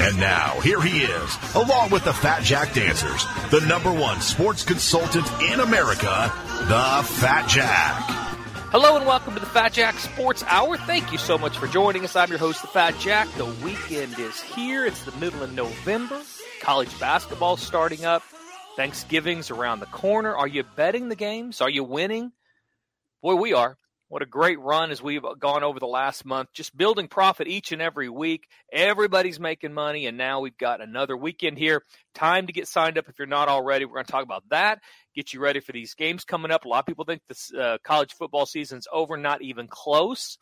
And now, here he is, along with the Fat Jack Dancers, the number one sports consultant in America, the Fat Jack. Hello and welcome to the Fat Jack Sports Hour. Thank you so much for joining us. I'm your host, the Fat Jack. The weekend is here. It's the middle of November. College basketball starting up. Thanksgiving's around the corner. Are you betting the games? Are you winning? Boy, we are. What a great run as we've gone over the last month, just building profit each and every week. Everybody's making money, and now we've got another weekend here. Time to get signed up if you're not already. We're going to talk about that, get you ready for these games coming up. A lot of people think this uh, college football season's over, not even close.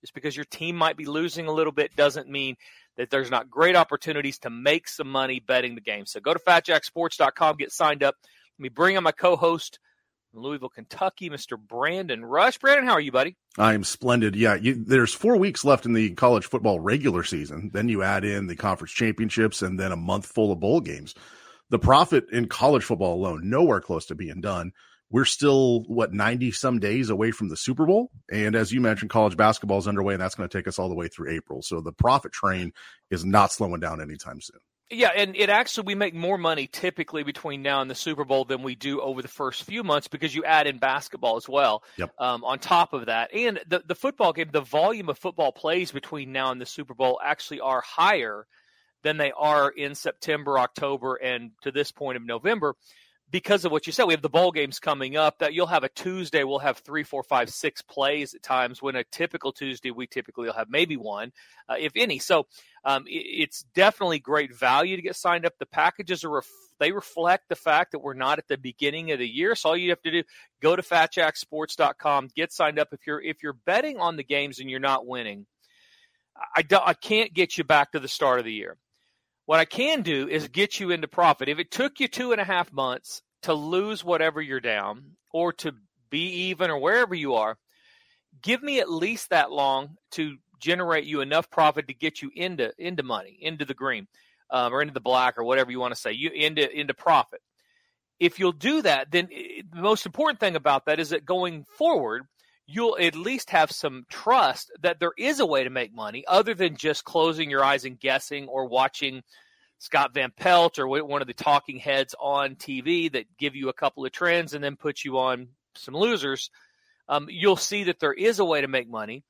Just because your team might be losing a little bit doesn't mean that there's not great opportunities to make some money betting the game. So go to fatjacksports.com, get signed up. Let me bring on my co-host from Louisville, Kentucky, Mr. Brandon Rush. Brandon, how are you, buddy? I'm splendid. Yeah, you, there's four weeks left in the college football regular season. Then you add in the conference championships and then a month full of bowl games. The profit in college football alone, nowhere close to being done. We're still, what, 90 some days away from the Super Bowl. And as you mentioned, college basketball is underway, and that's going to take us all the way through April. So the profit train is not slowing down anytime soon. Yeah, and it actually we make more money typically between now and the Super Bowl than we do over the first few months because you add in basketball as well. Yep. Um, on top of that, and the the football game, the volume of football plays between now and the Super Bowl actually are higher than they are in September, October, and to this point of November. Because of what you said, we have the bowl games coming up. That you'll have a Tuesday, we'll have three, four, five, six plays at times. When a typical Tuesday, we typically will have maybe one, uh, if any. So um, it, it's definitely great value to get signed up. The packages are ref- they reflect the fact that we're not at the beginning of the year. So all you have to do go to fatjacksports.com, get signed up. If you're if you're betting on the games and you're not winning, I don't, I can't get you back to the start of the year. What I can do is get you into profit. If it took you two and a half months to lose whatever you're down or to be even or wherever you are, give me at least that long to generate you enough profit to get you into into money, into the green, um, or into the black, or whatever you want to say, you into into profit. If you'll do that, then the most important thing about that is that going forward, you'll at least have some trust that there is a way to make money other than just closing your eyes and guessing or watching Scott Van Pelt or one of the talking heads on TV that give you a couple of trends and then put you on some losers. Um, you'll see that there is a way to make money.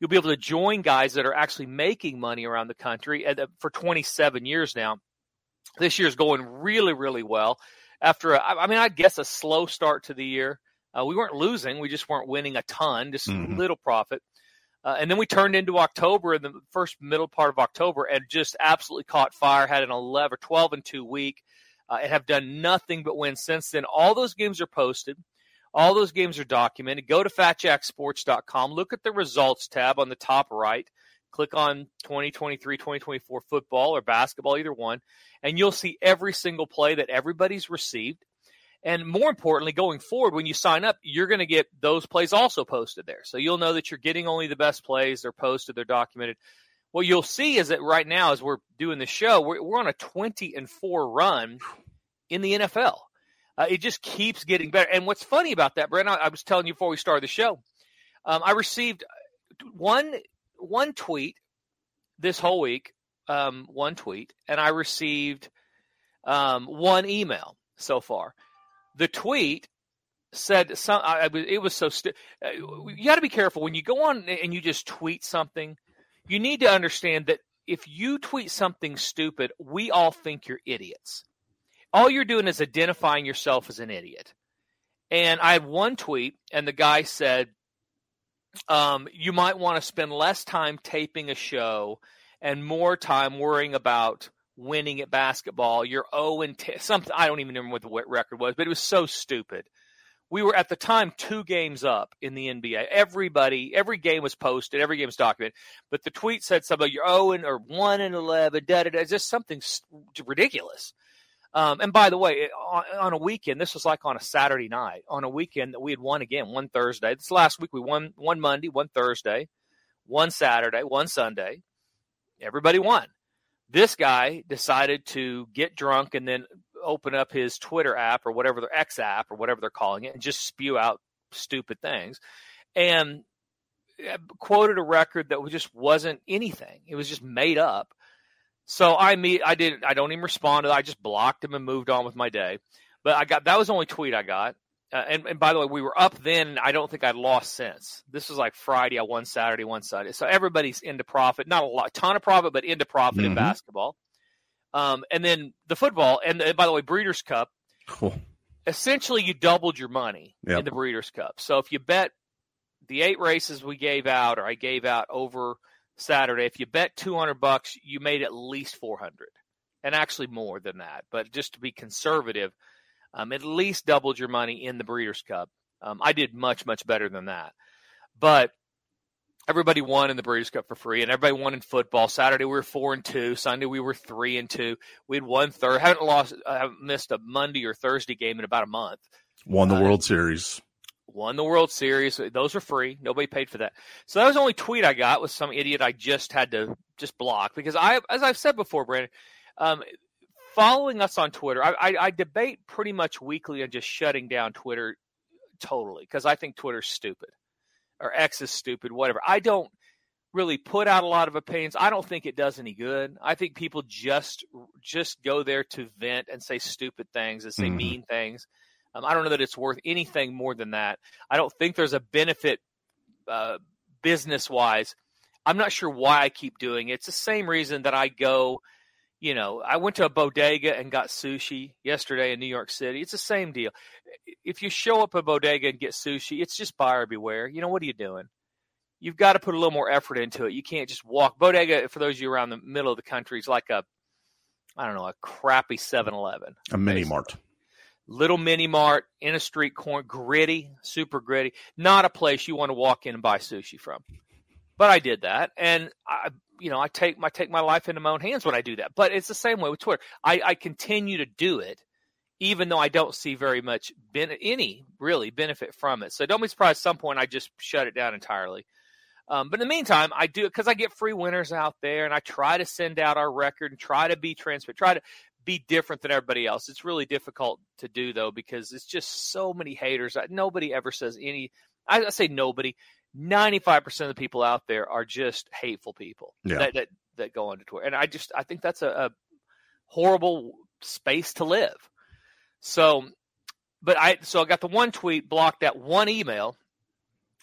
You'll be able to join guys that are actually making money around the country for 27 years now. This year's going really, really well. After, a, I mean, I guess a slow start to the year. Uh, we weren't losing, we just weren't winning a ton, just Mhm. little profit. Uh, and then we turned into October in the first middle part of October and just absolutely caught fire. Had an 11 or 12 and two week, uh, and have done nothing but win since then. All those games are posted. All those games are documented. Go to fatjacksports.com. Look at the results tab on the top right. Click on 2023, 2024 football or basketball, either one, and you'll see every single play that everybody's received. And more importantly, going forward, when you sign up, you're going to get those plays also posted there. So you'll know that you're getting only the best plays. They're posted, they're documented. What you'll see is that right now, as we're doing the show, we're, we're on a 20 and 4 run in the NFL. Uh, it just keeps getting better. And what's funny about that, Brent, I, I was telling you before we started the show, um, I received one one tweet this whole week, um, one tweet, and I received um, one email so far. The tweet said some. I it was so. Stu- uh, you got to be careful when you go on and you just tweet something. You need to understand that if you tweet something stupid, we all think you're idiots. All you're doing is identifying yourself as an idiot. And I had one tweet, and the guy said, um, "You might want to spend less time taping a show and more time worrying about." winning at basketball. You're 0 and 10, something. I don't even remember what the record was, but it was so stupid. We were at the time two games up in the NBA. Everybody, every game was posted, every game was documented. But the tweet said something you're 0 and or 1 and 11, da da da. Just something ridiculous. Um, and by the way, on, on, a weekend, this was like on a Saturday night. On a weekend that we had won again, one Thursday. This last week we won one Monday, one Thursday, one Saturday, one Sunday. Everybody won this guy decided to get drunk and then open up his Twitter app or whatever their X app or whatever they're calling it and just spew out stupid things. And uh, quoted a record that just wasn't anything. It was just made up. So I meet I did I don't even respond to that. I just blocked him and moved on with my day. But I got that was the only tweet I got. Uh, and, and by the way, we were up then. I don't think I'd lost since. This was like Friday. I won Saturday, one Sunday. So everybody's into profit. Not a lot, ton of profit, but into profit mm-hmm. in basketball. Um, and then the football. And, and by the way, Breeders' Cup. Cool. Essentially, you doubled your money yep. in the Breeders' Cup. So if you bet the eight races we gave out, or I gave out over Saturday, if you bet two hundred bucks, you made at least four hundred, and actually more than that. But just to be conservative um, at least doubled your money in the Breeders' Cup. Um, I did much, much better than that. But everybody won in the Breeders' Cup for free, and everybody won in football. Saturday we were four and two. Sunday we were three and two. We had one third. Haven't lost. I haven't missed a Monday or Thursday game in about a month. Won the uh, World Series. Won the World Series. Those are free. Nobody paid for that. So that was the only tweet I got was some idiot I just had to just block because I, as I've said before, Brandon, um, following us on Twitter, I, I, I debate pretty much weekly on just shutting down Twitter totally because I think Twitter's stupid or X is stupid, whatever. I don't really put out a lot of opinions. I don't think it does any good. I think people just just go there to vent and say stupid things and say mm-hmm. mean things. Um, I don't know that it's worth anything more than that. I don't think there's a benefit uh, business wise. I'm not sure why I keep doing it. It's the same reason that I go you know, I went to a bodega and got sushi yesterday in New York City. It's the same deal. If you show up a bodega and get sushi, it's just buyer beware. You know, what are you doing? You've got to put a little more effort into it. You can't just walk. Bodega, for those of you around the middle of the country, is like a, I don't know, a crappy 7 Eleven. A mini mart. Little mini mart in a street corner, gritty, super gritty. Not a place you want to walk in and buy sushi from. But I did that, and I, you know, I take my take my life into my own hands when I do that. But it's the same way with Twitter. I, I continue to do it, even though I don't see very much ben- any really benefit from it. So don't be surprised. At some point, I just shut it down entirely. Um, but in the meantime, I do it because I get free winners out there, and I try to send out our record and try to be transparent, try to be different than everybody else. It's really difficult to do though because it's just so many haters. Nobody ever says any. I say nobody. 95% of the people out there are just hateful people yeah. that, that, that go onto Twitter. And I just, I think that's a, a horrible space to live. So, but I, so I got the one tweet, blocked that one email,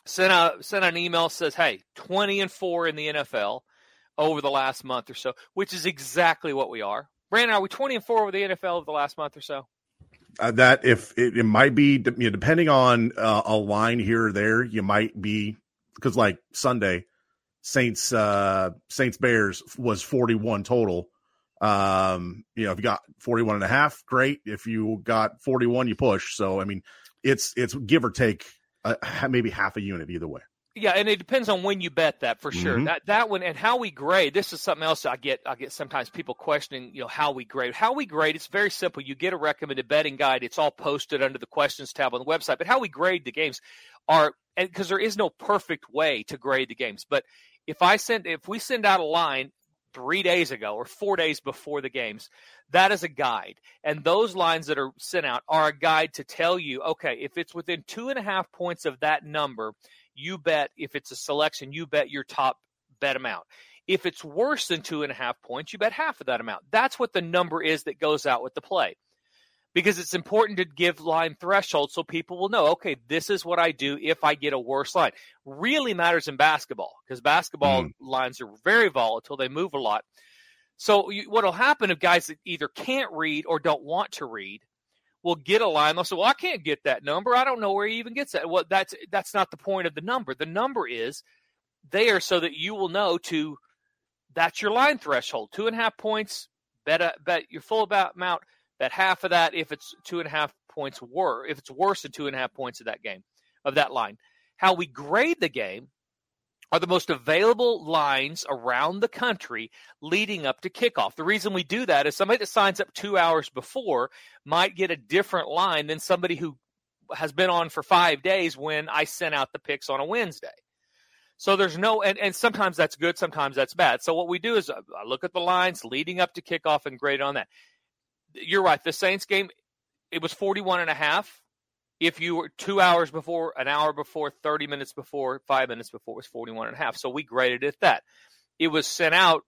sent out, sent an email says, Hey, 20 and four in the NFL over the last month or so, which is exactly what we are. Brandon, are we 20 and four over the NFL over the last month or so? uh, that if it, it, might be you know, depending on uh, a line here or there, you might be because like Sunday, Saints uh Saints Bears was 41 total. Um, you know, if you got 41 and a half, great. If you got 41, you push. So I mean, it's it's give or take uh, maybe half a unit either way. Yeah, and it depends on when you bet that for sure. Mm-hmm. That that one and how we grade. This is something else I get. I get sometimes people questioning, you know, how we grade. How we grade. It's very simple. You get a recommended betting guide. It's all posted under the questions tab on the website. But how we grade the games are because there is no perfect way to grade the games. But if I send if we send out a line three days ago or four days before the games, that is a guide. And those lines that are sent out are a guide to tell you, okay, if it's within two and a half points of that number you bet if it's a selection, you bet your top bet amount. If it's worse than two and a half points, you bet half of that amount. That's what the number is that goes out with the play. Because it's important to give line thresholds so people will know, okay, this is what I do if I get a worse line. Really matters in basketball because basketball mm. lines are very volatile, they move a lot. So you, what'll happen if guys that either can't read or don't want to read will get a line. They'll say, "Well, I can't get that number. I don't know where he even gets that." Well, that's that's not the point of the number. The number is there so that you will know to that's your line threshold. Two and a half points. Bet a, bet your full about amount. Bet half of that if it's two and a half points were if it's worse than two and a half points of that game of that line. How we grade the game are the most available lines around the country leading up to kickoff. The reason we do that is somebody that signs up two hours before might get a different line than somebody who has been on for five days when I sent out the picks on a Wednesday. So there's no, and, and sometimes that's good, sometimes that's bad. So what we do is uh, I look at the lines leading up to kickoff and grade on that. You're right. The Saints game, it was 41 and a half if you were two hours before, an hour before, 30 minutes before, five minutes before, it was 41 and a half. So we graded it that. It was sent out,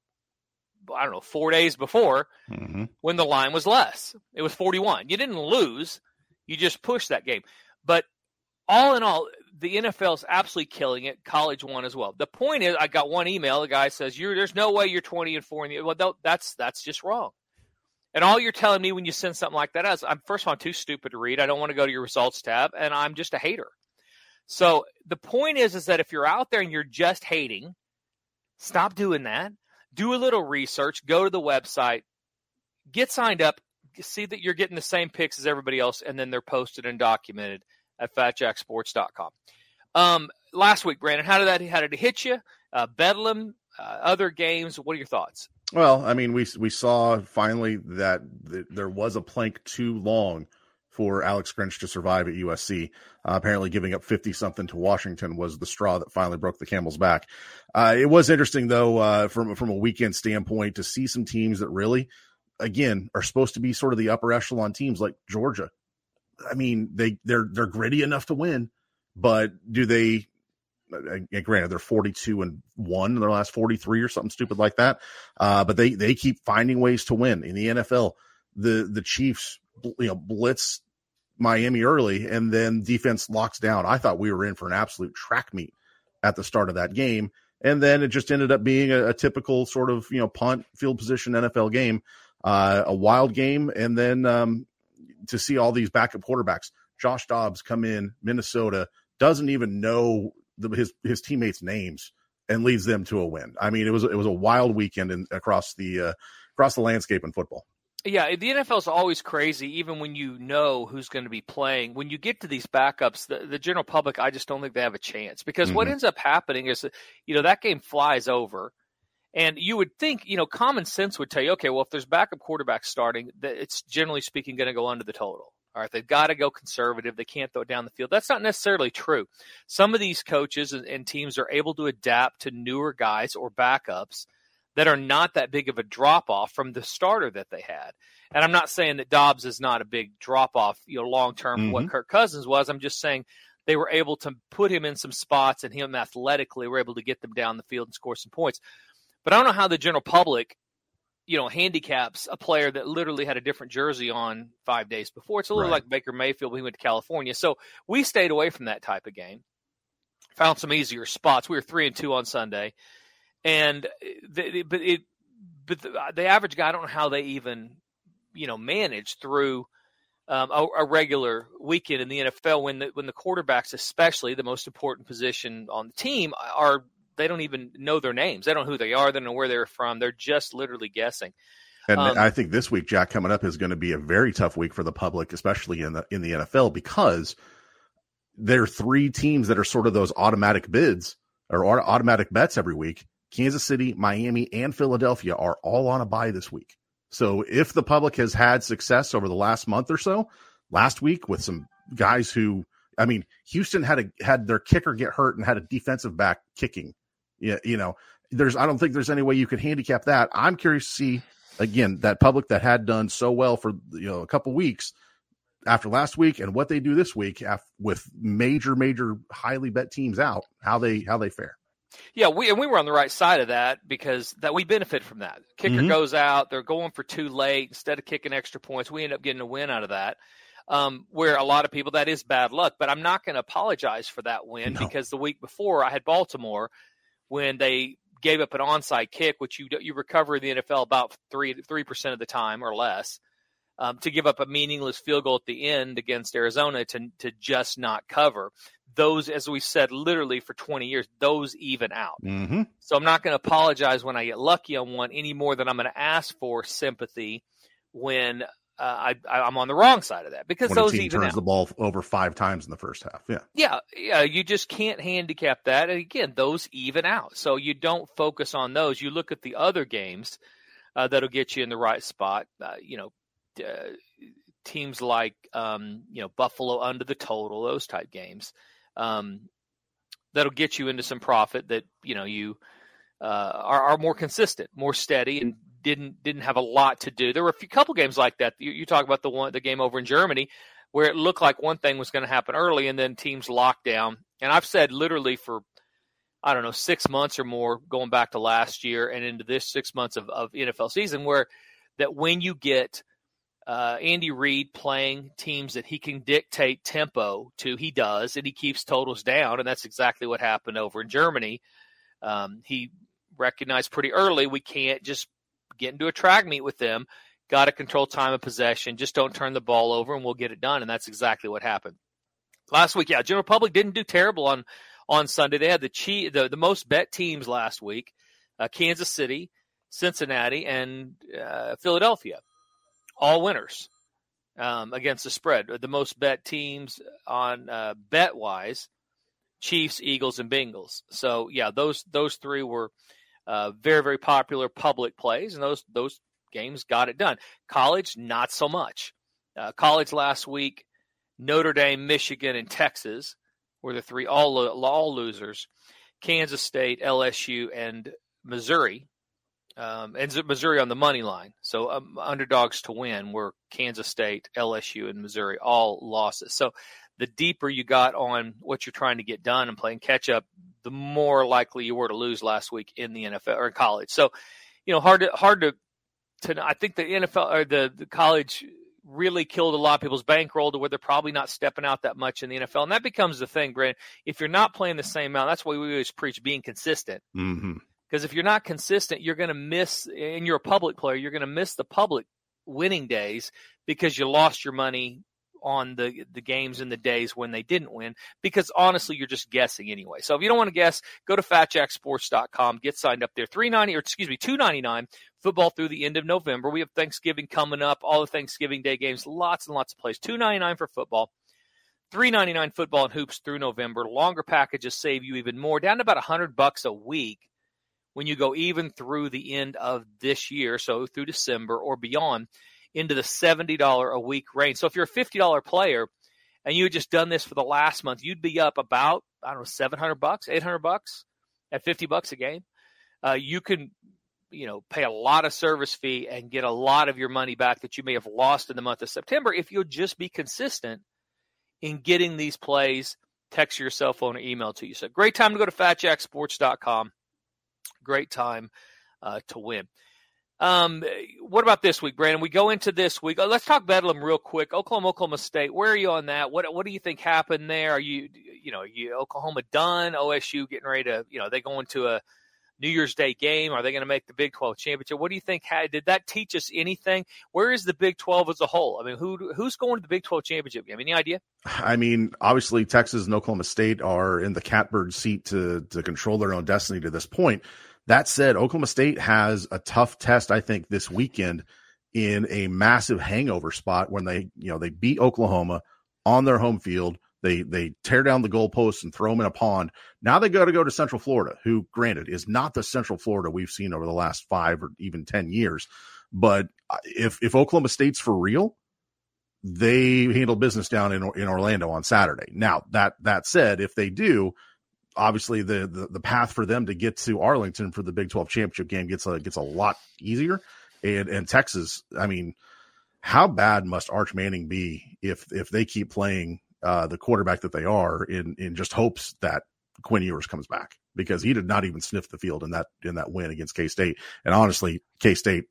I don't know, four days before Mm-hmm. when the line was less. It was 41. You didn't lose, you just pushed that game. But all in all, the NFL's absolutely killing it. College one as well. The point is, I got one email. The guy says, "You're there's no way you're 20 and four in the well. That's that's just wrong." And all you're telling me when you send something like that is, I'm first of all I'm too stupid to read. I don't want to go to your results tab, and I'm just a hater. So the point is, is that if you're out there and you're just hating, stop doing that. Do a little research. Go to the website. Get signed up. See that you're getting the same picks as everybody else, and then they're posted and documented at FatJackSports.com. Um, last week, Brandon, how did that? How did it hit you? Uh, Bedlam, uh, other games. What are your thoughts? Well, I mean, we we saw finally that th- there was a plank too long for Alex Grinch to survive at USC. Uh, apparently, giving up fifty something to Washington was the straw that finally broke the camel's back. Uh, it was interesting though, uh, from from a weekend standpoint, to see some teams that really, again, are supposed to be sort of the upper echelon teams like Georgia. I mean, they they're they're gritty enough to win, but do they? And granted, they're forty-two and one in their last forty-three or something stupid like that. Uh, but they they keep finding ways to win in the NFL. The the Chiefs, you know, blitz Miami early, and then defense locks down. I thought we were in for an absolute track meet at the start of that game, and then it just ended up being a, a typical sort of you know punt field position NFL game, uh, a wild game, and then um, to see all these backup quarterbacks. Josh Dobbs come in Minnesota, doesn't even know the, his his teammates' names, and leads them to a win. I mean, it was it was a wild weekend in, across the uh, across the landscape in football. Yeah, the NFL is always crazy, even when you know who's going to be playing. When you get to these backups, the, the general public, I just don't think they have a chance because what Mhm. ends up happening is, you know, that game flies over. And you would think, you know, common sense would tell you, okay, well, if there's backup quarterbacks starting, it's generally speaking going to go under the total. All right, they've got to go conservative. They can't throw it down the field. That's not necessarily true. Some of these coaches and, teams are able to adapt to newer guys or backups that are not that big of a drop off from the starter that they had. And I'm not saying that Dobbs is not a big drop off, you know, long term from what. Mm-hmm. Kirk Cousins was. I'm just saying they were able to put him in some spots and him athletically were able to get them down the field and score some points. But I don't know how the general public, you know, handicaps a player that literally had a different jersey on five days before. It's a little Right. like Baker Mayfield when he went to California. So we stayed away from that type of game. Found some easier spots. We were three and two on Sunday, and the, the- but it, but the, the average guy, I don't know how they even, you know, manage through um, a, a regular weekend in the NFL when the when the quarterbacks, especially the most important position on the team, are they don't even know their names. They don't know who they are. They don't know where they're from. They're just literally guessing. And Um, I think this week, Jack, coming up is going to be a very tough week for the public, especially in the in the NFL, because there are three teams that are sort of those automatic bids or automatic bets every week. Kansas City, Miami, and Philadelphia are all on a bye this week. So if the public has had success over the last month or so, last week with some guys who, I mean, Houston had a had their kicker get hurt and had a defensive back kicking. Yeah, you know, there's I don't think there's any way you could handicap that. I'm curious to see again that public that had done so well for you know a couple weeks after last week and what they do this week with major major highly bet teams out how they how they fare Yeah, we and we were on the right side of that because that we benefit from that. Kicker Mhm. goes out, they're going for two late instead of kicking extra points. We end up getting a win out of that. Um, where a lot of people that is bad luck, but I'm not going to apologize for that win No. because the week before I had Baltimore when they gave up an onside kick, which you you recover in the NFL about three three percent of the time or less, um, to give up a meaningless field goal at the end against Arizona to to just not cover. Those, as we said, literally for 20 years, those even out. Mm-hmm. So I'm not going to apologize when I get lucky on one any more than I'm going to ask for sympathy when uh, I, am on the wrong side of that because when those even turns out. the ball over five times in the first half. Yeah. Yeah, yeah, you just can't handicap that. And again, those even out. So you don't focus on those. You look at the other games uh, that'll get you in the right spot. Uh, you know, uh, teams like um, you know Buffalo under the total, those type games. Um, that'll get you into some profit that you know you uh, are, are more consistent, more steady, and didn't didn't have a lot to do. There were a few couple games like that. You, you talk about the one the game over in Germany where it looked like one thing was going to happen early, and then teams locked down. And I've said literally for I don't know six months or more, going back to last year and into this six months of, of NFL season, where that when you get uh, Andy Reid playing teams that he can dictate tempo to, he does, and he keeps totals down, and that's exactly what happened over in Germany. Um, he recognized pretty early we can't just get into a track meet with them. Got to control time of possession. Just don't turn the ball over, and we'll get it done. And that's exactly what happened last week. Yeah, General Public didn't do terrible on on Sunday. They had the cheat, the, the most bet teams last week: uh, Kansas City, Cincinnati, and uh, Philadelphia all winners um, against the spread. The most bet teams on uh, bet wise: Chiefs, Eagles, and Bengals. So yeah, those those three were uh, very very popular public plays, and those those games got it done. College, not so much. Uh, college last week, Notre Dame, Michigan, and Texas were the three all all losers. Kansas State, LSU, and Missouri um, and Missouri on the money line. So um, underdogs to win were Kansas State, LSU, and Missouri, all losses. So the deeper you got on what you're trying to get done and playing catch up, the more likely you were to lose last week in the NFL or in college. So, you know, hard to hard to to. I think the NFL or the the college really killed a lot of people's bankroll to where they're probably not stepping out that much in the NFL, and that becomes the thing, Brent. If you're not playing the same amount, that's why we always preach being consistent. Mm-hmm. Because if you're not consistent, you're going to miss, and you're a public player, you're going to miss the public winning days because you lost your money on the the games and the days when they didn't win because honestly you're just guessing anyway. So if you don't want to guess, go to fatjacksports.com, get signed up there. 390 or excuse me, 299 football through the end of November. We have Thanksgiving coming up, all the Thanksgiving Day games, lots and lots of plays. 299 for football. 399 football and hoops through November. Longer packages save you even more, down to about 100 bucks a week when you go even through the end of this year, so through December or beyond into the $70 a week range. So if you're a $50 player and you had just done this for the last month, you'd be up about, I don't know, 700 bucks, 800 bucks at 50 bucks a game. Uh, you can, you know, pay a lot of service fee and get a lot of your money back that you may have lost in the month of September if you'll just be consistent in getting these plays, text your cell phone or email to you. So great time to go to fatjacksports.com. Great time uh, to win. Um, what about this week, Brandon? We go into this week. let's talk Bedlam real quick. Oklahoma, Oklahoma State. Where are you on that? What What do you think happened there? Are you, you know, you Oklahoma done? OSU getting ready to, you know, they going to a New Year's Day game? Are they going to make the Big Twelve championship? What do you think? Did that teach us anything? Where is the Big Twelve as a whole? I mean, who who's going to the Big Twelve championship game? Any idea? I mean, obviously Texas and Oklahoma State are in the catbird seat to to control their own destiny to this point. That said, Oklahoma State has a tough test, I think, this weekend in a massive hangover spot when they, you know, they beat Oklahoma on their home field. They they tear down the goalposts and throw them in a pond. Now they got to go to Central Florida, who, granted, is not the Central Florida we've seen over the last five or even ten years. But uh, if if Oklahoma State's for real, they handle business down in in Orlando on Saturday. Now that that said, if they do, obviously the, the, the path for them to get to Arlington for the Big 12 championship game gets a gets a lot easier. And and Texas, I mean, how bad must Arch Manning be if if they keep playing uh, the quarterback that they are in in just hopes that Quinn Ewers comes back because he did not even sniff the field in that in that win against K State. And honestly, K State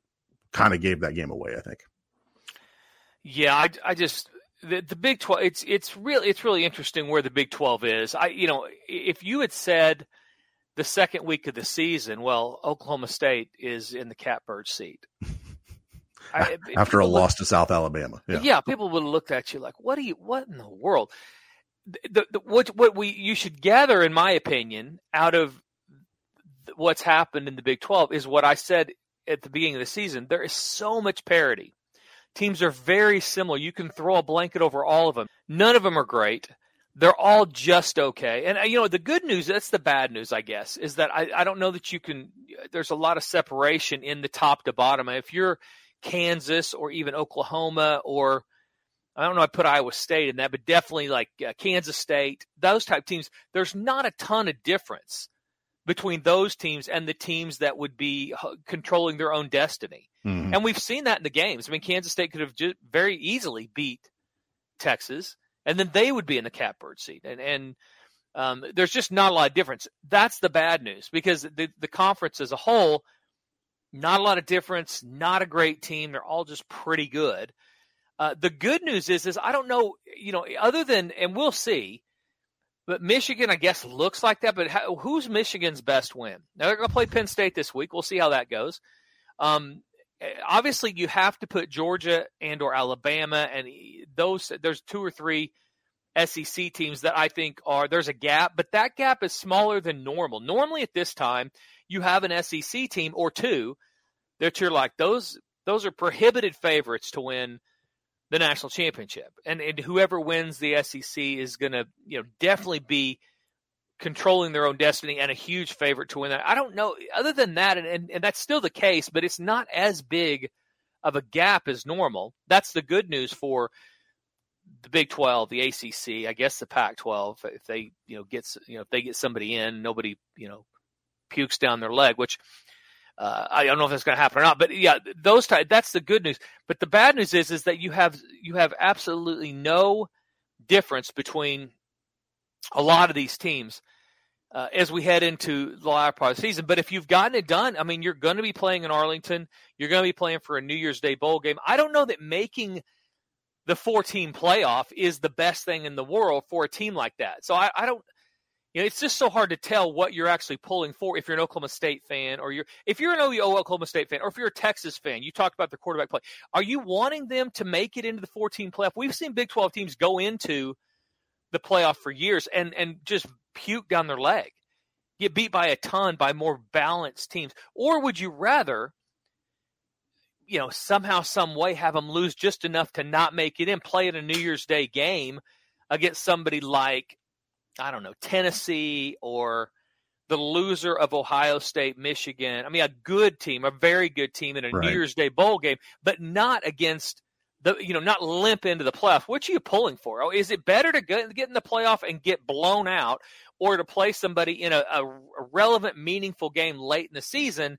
kind of gave that game away. I think. Yeah, I, I just the, the Big Twelve. It's it's really it's really interesting where the Big Twelve is. I you know if you had said the second week of the season, well, Oklahoma State is in the catbird seat. I, After a loss to South Alabama. Yeah. yeah, people would have looked at you like, what do you, what in the world? The, the, what, what we, you should gather, in my opinion, out of what's happened in the Big 12 is what I said at the beginning of the season. There is so much parity. Teams are very similar. You can throw a blanket over all of them. None of them are great. They're all just okay. And, uh, you know, the good news, that's the bad news, I guess, is that I, I don't know that you can, there's a lot of separation in the top to bottom. If you're Kansas or even Oklahoma or, I don't know, I put Iowa State in that, but definitely like uh, Kansas State, those type teams, there's not a ton of difference between those teams and the teams that would be controlling their own destiny. Mm-hmm. And we've seen that in the games. I mean, Kansas State could have just very easily beat Texas, and then they would be in the catbird seat. And and um, there's just not a lot of difference. That's the bad news because the the conference as a whole, not a lot of difference. Not a great team. They're all just pretty good. Uh, the good news is, is I don't know, you know, other than, and we'll see. But Michigan, I guess, looks like that. But how, who's Michigan's best win? Now they're going to play Penn State this week. We'll see how that goes. Um, Uh, obviously, you have to put Georgia and or Alabama and uh, those. There's two or three SEC teams that I think are there's a gap, but that gap is smaller than normal. Normally, at this time, you have an SEC team or two that you're like those. Those are prohibited favorites to win the national championship. And, and whoever wins the SEC is going to, you know, definitely be controlling their own destiny and a huge favorite to win that. I don't know. Other than that, and, and, and that's still the case, but it's not as big of a gap as normal. That's the good news for the Big 12, the ACC, I guess the Pac 12. If they, you know, gets, you know, if they get somebody in, nobody, you know, pukes down their leg, which uh, I don't know if that's going to happen or not, but yeah, those type, that's the good news. But the bad news is is that you have you have absolutely no difference between a lot of these teams uh, as we head into the latter part of the season. But if you've gotten it done, I mean, you're going to be playing in Arlington. You're going to be playing for a New Year's Day bowl game. I don't know that making the four team playoff is the best thing in the world for a team like that. So I, I don't you know, it's just so hard to tell what you're actually pulling for if you're an Oklahoma State fan or you're if you're an OU Oklahoma State fan or if you're a Texas fan. You talked about the quarterback play. Are you wanting them to make it into the 14 playoff? We've seen Big 12 teams go into the playoff for years and and just puke down their leg, get beat by a ton by more balanced teams. Or would you rather? You know, somehow, some way, have them lose just enough to not make it in, play at a New Year's Day game against somebody like I don't know, Tennessee or the loser of Ohio State, Michigan. I mean, a good team, a very good team in a right. New Year's Day bowl game, but not against the, you know, not limp into the playoff. What are you pulling for? Oh, is it better to get, in the playoff and get blown out or to play somebody in a, a, a relevant, meaningful game late in the season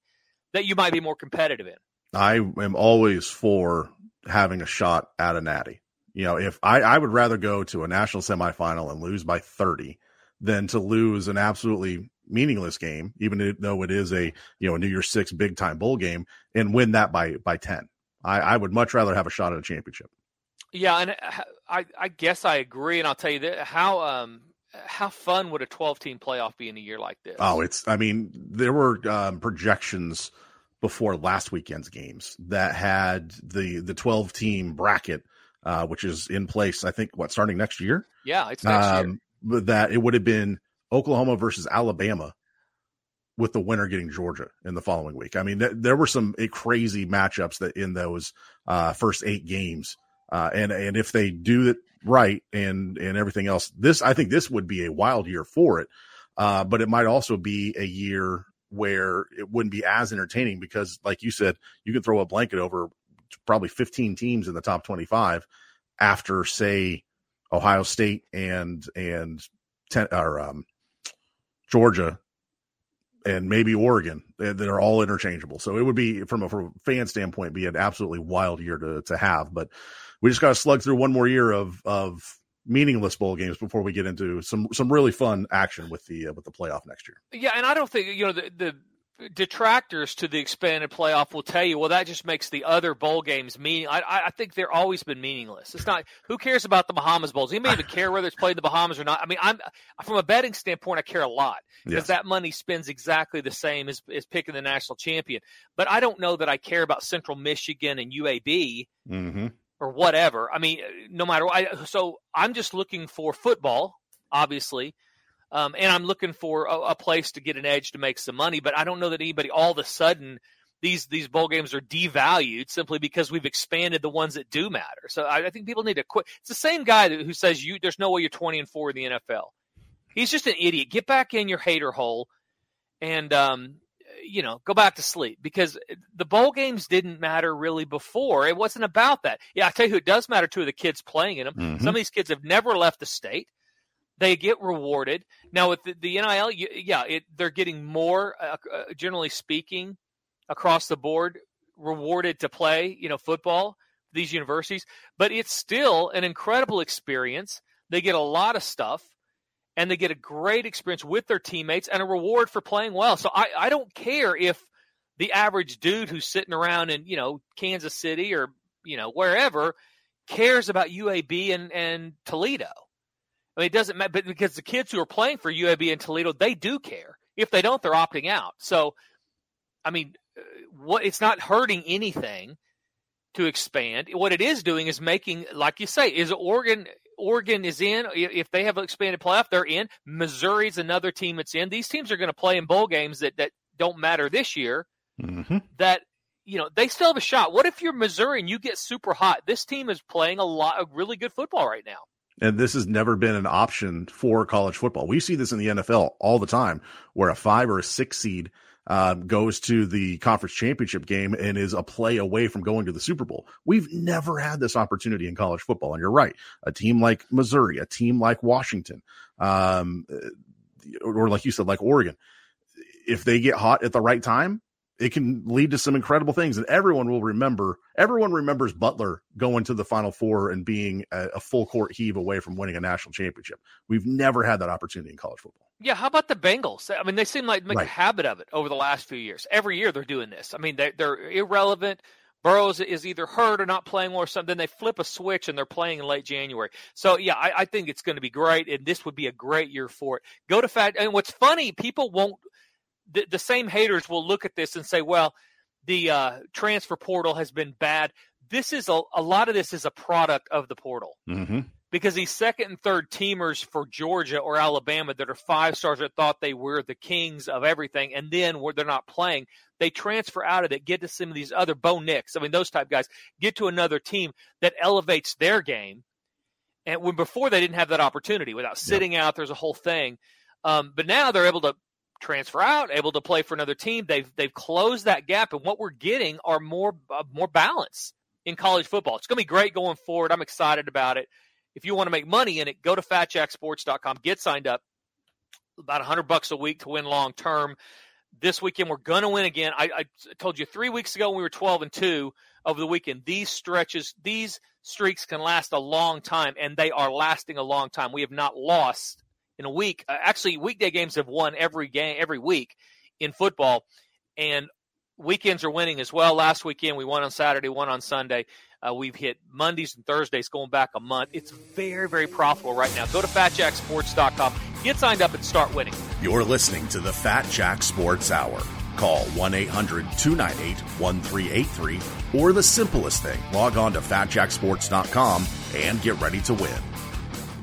that you might be more competitive in? I am always for having a shot at a natty. You know, if I, I would rather go to a national semifinal and lose by 30 than to lose an absolutely meaningless game, even though it is a, you know, a New Year's Six big time bowl game and win that by, by 10. I, I would much rather have a shot at a championship. Yeah. And uh, I, I guess I agree. And I'll tell you that how, um, how fun would a 12 team playoff be in a year like this? Oh, it's, I mean, there were um, projections before last weekend's games that had the, the 12 team bracket uh, which is in place, I think, what, starting next year? Yeah, it's next um, year. That it would have been Oklahoma versus Alabama with the winner getting Georgia in the following week. I mean, th- there were some eh, crazy matchups that in those uh, first eight games. Uh, and and if they do it right and and everything else, this I think this would be a wild year for it. Uh, but it might also be a year where it wouldn't be as entertaining because, like you said, you can throw a blanket over probably 15 teams in the top 25 after say Ohio State and and ten, or um, Georgia and maybe Oregon that are all interchangeable. So it would be from a, from a fan standpoint be an absolutely wild year to to have. But we just got to slug through one more year of of meaningless bowl games before we get into some some really fun action with the uh, with the playoff next year. Yeah, and I don't think you know the the detractors to the expanded playoff will tell you, well, that just makes the other bowl games mean. I, I think they're always been meaningless. It's not. Who cares about the Bahamas bowls? You may even care whether it's played in the Bahamas or not. I mean, I'm from a betting standpoint, I care a lot because Yes. that money spends exactly the same as, as picking the national champion. But I don't know that I care about Central Michigan and UAB Mm-hmm. or whatever. I mean, no matter what. I, so I'm just looking for football, obviously. Um, and I'm looking for a, a place to get an edge to make some money, but I don't know that anybody all of a sudden these these bowl games are devalued simply because we've expanded the ones that do matter. So I, I think people need to quit. It's the same guy who says you there's no way you're 20 and four in the NFL. He's just an idiot. Get back in your hater hole, and um, you know go back to sleep because the bowl games didn't matter really before. It wasn't about that. Yeah, I tell you who it does matter to the kids playing in them. Mhm. Some of these kids have never left the state. They get rewarded now with the, the NIL. Yeah, it, they're getting more, uh, uh, generally speaking, across the board, rewarded to play. You know, football these universities, but it's still an incredible experience. They get a lot of stuff, and they get a great experience with their teammates and a reward for playing well. So I, I don't care if the average dude who's sitting around in you know Kansas City or you know wherever cares about UAB and, and Toledo. I mean, it doesn't matter, but because the kids who are playing for UAB and Toledo, they do care. If they don't, they're opting out. So, I mean, uh, what it's not hurting anything to expand. What it is doing is making, like you say, is Oregon. Oregon is in. If they have an expanded playoff, they're in. Missouri's another team that's in. These teams are going to play in bowl games that that don't matter this year. Mm-hmm. That you know they still have a shot. What if you're Missouri and you get super hot? This team is playing a lot of really good football right now. And this has never been an option for college football. We see this in the NFL all the time, where a five or a six seed uh, goes to the conference championship game and is a play away from going to the Super Bowl. We've never had this opportunity in college football. And you're right. A team like Missouri, a team like Washington, um, or like you said, like Oregon, if they get hot at the right time, it can lead to some incredible things. And everyone will remember, everyone remembers Butler going to the Final Four and being a, a full court heave away from winning a national championship. We've never had that opportunity in college football. Yeah, how about the Bengals? I mean, they seem like make Right. a habit of it over the last few years. Every year they're doing this. I mean, they, they're irrelevant. Burrows is either hurt or not playing well or something. Then they flip a switch and they're playing in late January. So yeah, I, I think it's going to be great, and this would be a great year for it. Go to fat. And what's funny, people won't. The, the same haters will look at this and say, "Well, the uh, transfer portal has been bad." This is a, a lot of this is a product of the portal Mm-hmm. because these second and third teamers for Georgia or Alabama that are five stars that thought they were the kings of everything, and then where they're not playing, they transfer out of it, get to some of these other Bo Nix. I mean, those type guys get to another team that elevates their game. And when before they didn't have that opportunity without sitting out, there's a whole thing. Um, but now they're able to transfer out, able to play for another team. They've they've closed that gap, and what we're getting are more uh, more balance in college football. It's going to be great going forward. I'm excited about it. If you want to make money in it, go to fatjacksports.com, get signed up. About 100 bucks a week to win long term. This weekend we're going to win again. I, I told you 3 weeks ago when we were 12 and 2 over the weekend. These stretches, these streaks can last a long time and they are lasting a long time. We have not lost in a week. Uh, actually, weekday games have won every game every week in football and weekends are winning as well. Last weekend we won on Saturday, won on Sunday. Uh, we've hit Mondays and Thursdays going back a month. It's very, very profitable right now. Go to fatjacksports.com, get signed up, and start winning. You're listening to the Fat Jack Sports Hour. Call 1 800 298 1383 or the simplest thing, log on to fatjacksports.com and get ready to win.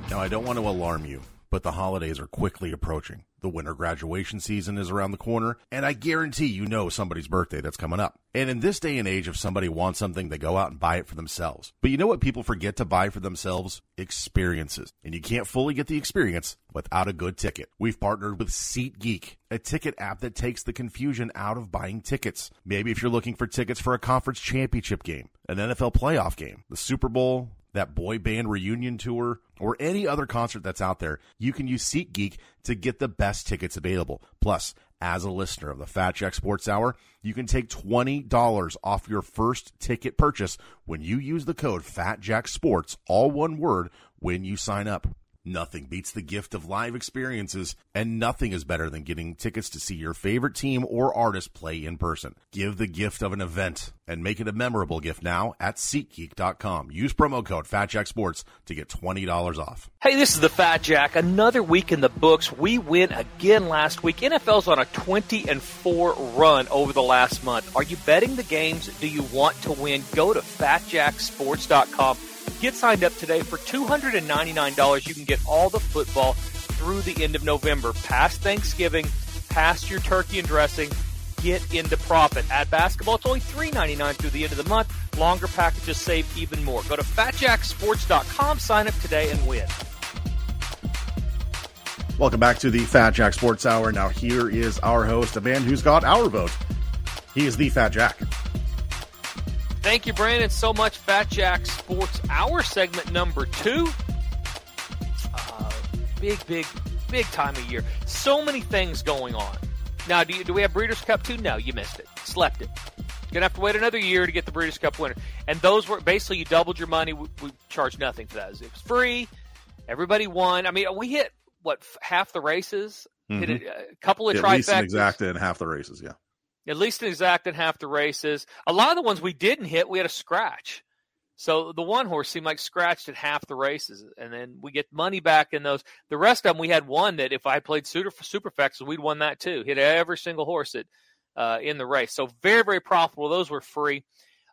Now, I don't want to alarm you, but the holidays are quickly approaching. The winter graduation season is around the corner, and I guarantee you know somebody's birthday that's coming up. And in this day and age, if somebody wants something, they go out and buy it for themselves. But you know what people forget to buy for themselves? Experiences. And you can't fully get the experience without a good ticket. We've partnered with SeatGeek, a ticket app that takes the confusion out of buying tickets. Maybe if you're looking for tickets for a conference championship game, an NFL playoff game, the Super Bowl, that boy band reunion tour, or any other concert that's out there, you can use SeatGeek to get the best tickets available. Plus, as a listener of the Fat Jack Sports Hour, you can take $20 off your first ticket purchase when you use the code FATJackSports, all one word, when you sign up. Nothing beats the gift of live experiences, and nothing is better than getting tickets to see your favorite team or artist play in person. Give the gift of an event and make it a memorable gift now at SeatGeek.com. Use promo code FatJackSports to get $20 off. Hey, this is the Fat Jack. Another week in the books. We win again last week. NFL's on a 20 and 4 run over the last month. Are you betting the games? Do you want to win? Go to FatJackSports.com Get signed up today for $299. You can get all the football through the end of November, past Thanksgiving, past your turkey and dressing. Get into profit. At basketball, it's only $3.99 through the end of the month. Longer packages save even more. Go to fatjacksports.com, sign up today, and win. Welcome back to the Fat Jack Sports Hour. Now, here is our host, a man who's got our vote. He is the Fat Jack. Thank you, Brandon, so much. Fat Jack Sports Hour segment number two. Uh, big, big, big time of year. So many things going on. Now, do, you, do we have Breeders' Cup too? No, you missed it. Slept it. Gonna have to wait another year to get the Breeders' Cup winner. And those were basically you doubled your money. We, we charged nothing for that. It was free. Everybody won. I mean, we hit what half the races. Mm-hmm. Hit a, a couple of At trifectas. least an exacta in half the races. Yeah at least an exact in half the races. A lot of the ones we didn't hit, we had a scratch. So the one horse seemed like scratched at half the races, and then we get money back in those. The rest of them, we had one that if I played super superfects, we'd won that too. Hit every single horse that uh, in the race. So very very profitable. Those were free.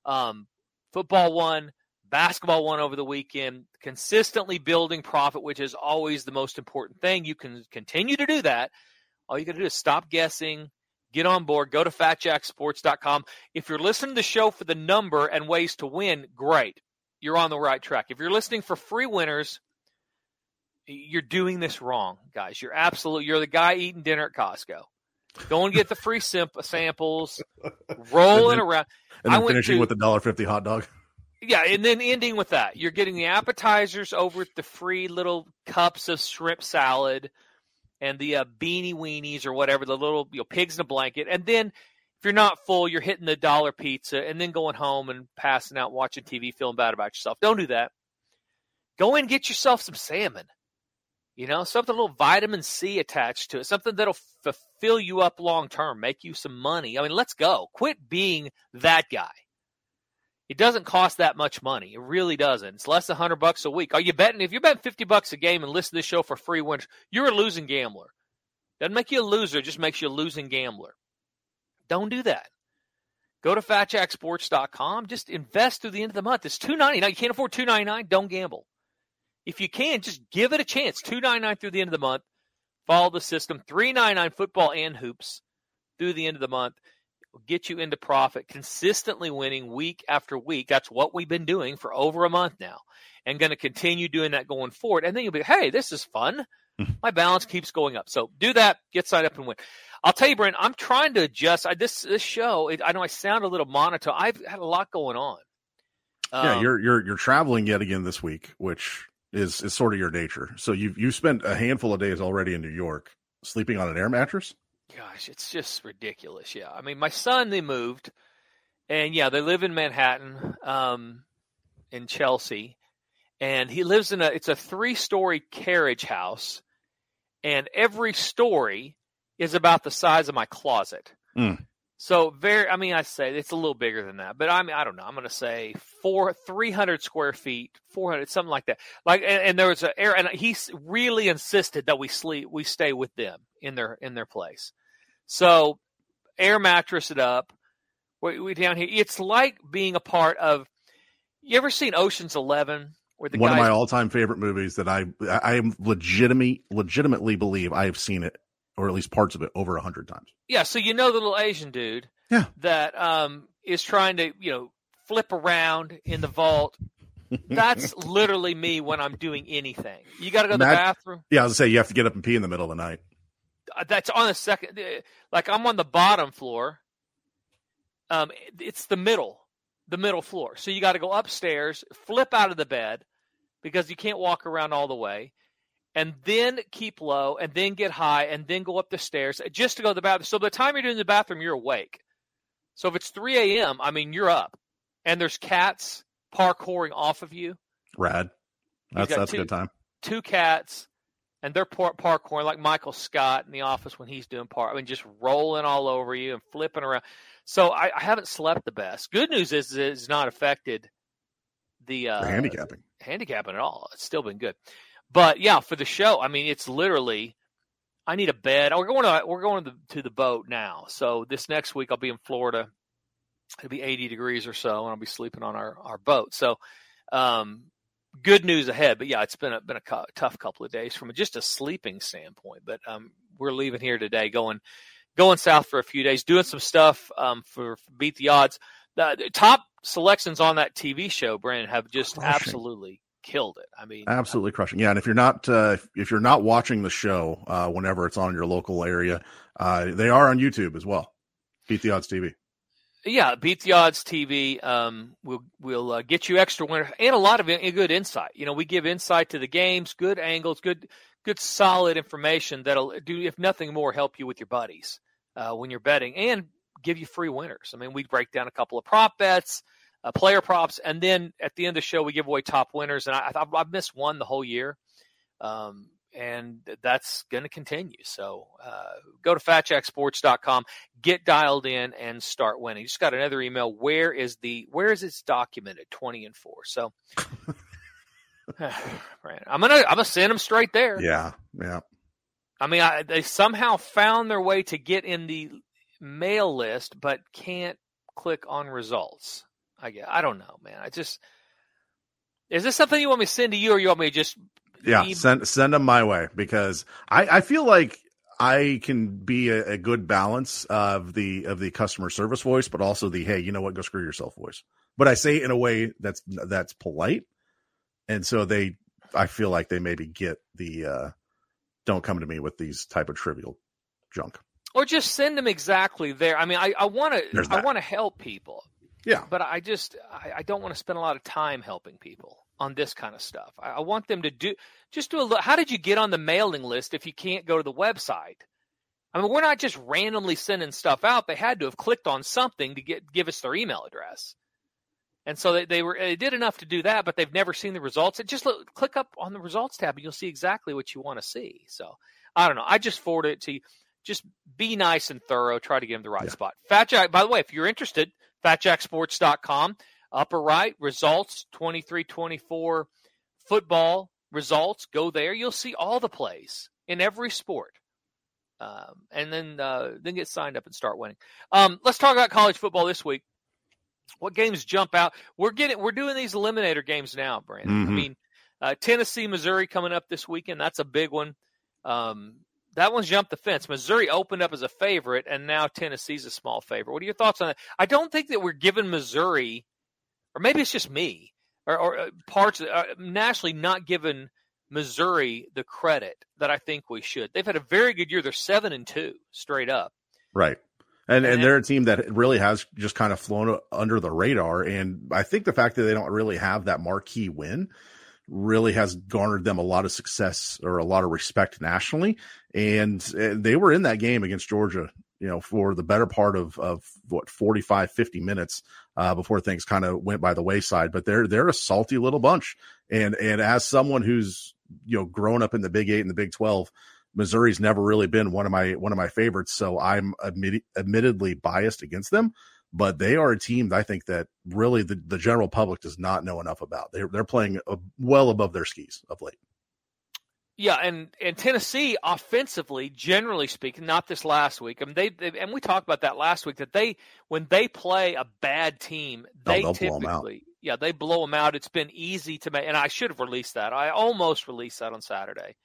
Um, football won, basketball won over the weekend. Consistently building profit, which is always the most important thing. You can continue to do that. All you got to do is stop guessing, get on board. Go to fatjacksports.com. If you're listening to the show for the number and ways to win, great. You're on the right track. If you're listening for free winners, you're doing this wrong, guys. You're absolutely you're the guy eating dinner at Costco. Go and get the free simp- samples, rolling then, around. And then finishing to, with the dollar fifty hot dog. Yeah, and then ending with that. You're getting the appetizers over the free little cups of shrimp salad and the uh, beanie weenies or whatever, the little you know, pigs in a blanket. And then if you're not full, you're hitting the dollar pizza and then going home and passing out, watching TV, feeling bad about yourself. Don't do that. Go and get yourself some salmon. You know, something a little vitamin C attached to it, something that'll fulfill you up long term, make you some money. I mean, let's go. Quit being that guy. It doesn't cost that much money. It really doesn't. It's less than hundred bucks a week. Are you betting? If you're betting fifty bucks a game and listen to this show for free, wins, you're a losing gambler. Doesn't make you a loser. It just makes you a losing gambler. Don't do that. Go to fatjacksports.com. Just invest through the end of the month. It's two ninety nine. You can't afford two ninety nine. Don't gamble. If you can, just give it a chance. Two ninety nine through the end of the month. Follow the system. Three ninety nine football and hoops through the end of the month get you into profit, consistently winning week after week. That's what we've been doing for over a month now and going to continue doing that going forward. And then you'll be, hey, this is fun. Mm-hmm. My balance keeps going up. So do that, get signed up and win. I'll tell you, Brent, I'm trying to adjust. I, this this show, it, I know I sound a little monotone. I've had a lot going on. yeah, um, you're you're you're traveling yet again this week, which is is sort of your nature. So you've you spent a handful of days already in New York sleeping on an air mattress. Gosh, it's just ridiculous. Yeah, I mean, my son they moved, and yeah, they live in Manhattan, um, in Chelsea, and he lives in a it's a three story carriage house, and every story is about the size of my closet. Mm. So very, I mean, I say it's a little bigger than that, but I mean, I don't know. I'm going to say four, 300 square feet, 400, something like that. Like, and, and there was a air, and he really insisted that we sleep, we stay with them in their in their place. So air mattress it up. We, we down here. It's like being a part of. You ever seen Ocean's Eleven? Where the one guys, of my all-time favorite movies that I I am legitimately legitimately believe I have seen it or at least parts of it over a hundred times. Yeah, so you know the little Asian dude. Yeah. That um is trying to you know flip around in the vault. That's literally me when I'm doing anything. You got to go to the bathroom. Yeah, I was gonna say you have to get up and pee in the middle of the night. Uh, that's on the second. Uh, like I'm on the bottom floor. Um, it's the middle, the middle floor. So you got to go upstairs, flip out of the bed because you can't walk around all the way, and then keep low, and then get high, and then go up the stairs just to go to the bathroom. So by the time you're doing the bathroom, you're awake. So if it's 3 a.m., I mean you're up, and there's cats parkouring off of you. Rad. That's that's two, a good time. two cats, and they're par- parkouring like Michael Scott in the office when he's doing park. I mean, just rolling all over you and flipping around. So I, I haven't slept the best. Good news is it's not affected the uh, handicapping. handicapping at all. It's still been good. But yeah, for the show, I mean, it's literally. I need a bed. We're going to we're going to the, to the boat now. So this next week I'll be in Florida. It'll be 80 degrees or so, and I'll be sleeping on our our boat. So, um, good news ahead. But yeah, it's been a been a cu- tough couple of days from just a sleeping standpoint. But um, we're leaving here today, going going south for a few days, doing some stuff um, for, for beat the odds. The, the top selections on that TV show, Brandon, have just Crushing. absolutely killed it. I mean, Absolutely crushing. Yeah, and if you're not uh, if, if you're not watching the show uh, whenever it's on your local area, uh, they are on YouTube as well. Beat the odds TV. Yeah, beat the odds TV. Um, we'll we'll uh, get you extra winners and a lot of in, good insight. You know, we give insight to the games, good angles, good good solid information that'll do, if nothing more, help you with your buddies uh, when you're betting and give you free winners. I mean, we break down a couple of prop bets, uh, player props, and then at the end of the show, we give away top winners. And I, I've missed one the whole year. Um, and that's going to continue. So uh, go to fatjacksports.com, get dialed in, and start winning. Just got another email. Where is the where is it's documented? Twenty and four. So, right, I'm gonna I'm gonna send them straight there. Yeah, yeah. I mean, I, they somehow found their way to get in the mail list, but can't click on results. I get. I don't know, man. I just is this something you want me to send to you, or you want me to just Yeah, send send them my way because I, I feel like I can be a, a good balance of the of the customer service voice, but also the hey, you know what, go screw yourself voice. But I say it in a way that's that's polite, and so they, I feel like they maybe get the uh don't come to me with these type of trivial junk. or just send them exactly there. I mean, I, I want to I want to help people, Yeah, but I just I, I don't want to spend a lot of time helping people on this kind of stuff. I, I want them to do just do a look. How did you get on the mailing list if you can't go to the website? I mean, we're not just randomly sending stuff out. They had to have clicked on something to get give us their email address. And so they, they were they did enough to do that, but they've never seen the results. It just look, click up on the results tab and you'll see exactly what you want to see. So I don't know. I just forwarded it to you. Just be nice and thorough. Try to get them the right Yeah. spot. Fat Jack, by the way, if you're interested, fatjacksports.com, upper right, results 23 24 football results. Go there. You'll see all the plays in every sport. Um, and then uh, then get signed up and start winning. Um, let's talk about college football this week. What games jump out? We're getting we're doing these eliminator games now, Brandon. I Mhm. mean, uh, Tennessee, Missouri coming up this weekend. That's a big one. Um, that one's jumped the fence. Missouri opened up as a favorite, and now Tennessee's a small favorite. What are your thoughts on that? I don't think that we're giving Missouri, or maybe it's just me, or, or uh, parts uh, nationally not giving Missouri the credit that I think we should. They've had a very good year. They're seven and two straight up. right. And And and they're a team that really has just kind of flown under the radar. And I think the fact that they don't really have that marquee win really has garnered them a lot of success or a lot of respect nationally. And they were in that game against Georgia, you know, for the better part of, of what, 45, 50 minutes, uh, before things kind of went by the wayside, but they're, they're a salty little bunch. And, and as someone who's, you know, grown up in the big eight and the big 12, Missouri's never really been one of my, one of my favorites. So I'm admit, admittedly biased against them, but they are a team that I think that really the, the general public does not know enough about. They're, they're playing uh well above their skis of late. Yeah, and and Tennessee offensively, generally speaking, not this last week. I mean, they, they and we talked about that last week that they when they play a bad team, Oh, they they'll blow 'em out. typically yeah they blow them out. It's been easy to make, and I should have released that. I almost released that on Saturday,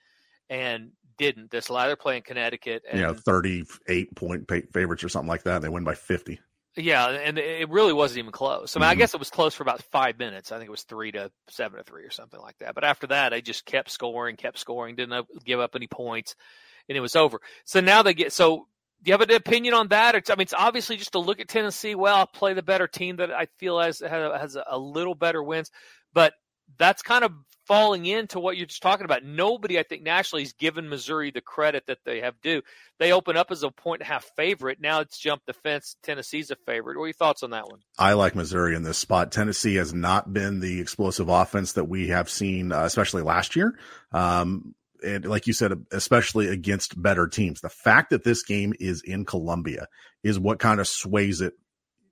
and didn't. This last they're playing Connecticut, and you know, 38 point favorites or something like that. They win by 50. Yeah, and it really wasn't even close. I mean, I Mhm. guess it was close for about five minutes. I think it was three to seven to three or something like that. But after that, they just kept scoring, kept scoring, didn't give up any points, and it was over. So now they get. So do you have an opinion on that? It's, I mean, it's obviously just to look at Tennessee. Well, I'll play the better team that I feel has has a little better wins, but that's kind of falling into what you're just talking about. Nobody, I think, nationally has given Missouri the credit that they have due. They open up as a point and a half favorite. Now it's jumped the fence. Tennessee's a favorite. What are your thoughts on that one? I like Missouri in this spot. Tennessee has not been the explosive offense that we have seen, uh, especially last year. Um, and like you said, especially against better teams. The fact that this game is in Columbia is what kind of sways it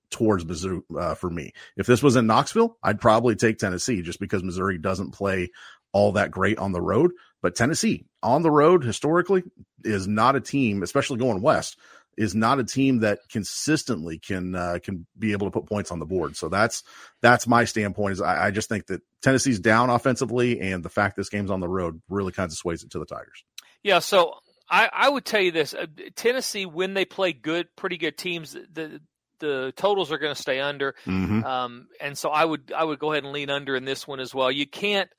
towards Missouri uh, for me. If this was in Knoxville, I'd probably take Tennessee just because Missouri doesn't play all that great on the road. But Tennessee on the road historically is not a team, especially going west, is not a team that consistently can uh, can be able to put points on the board. So that's that's my standpoint. Is I, I just think that Tennessee's down offensively, and the fact this game's on the road really kind of sways it to the Tigers. Yeah. So I, I would tell you this: uh, Tennessee, when they play good, pretty good teams, the the totals are going to stay under, Mhm. um, and so I would I would go ahead and lean under in this one as well. You can't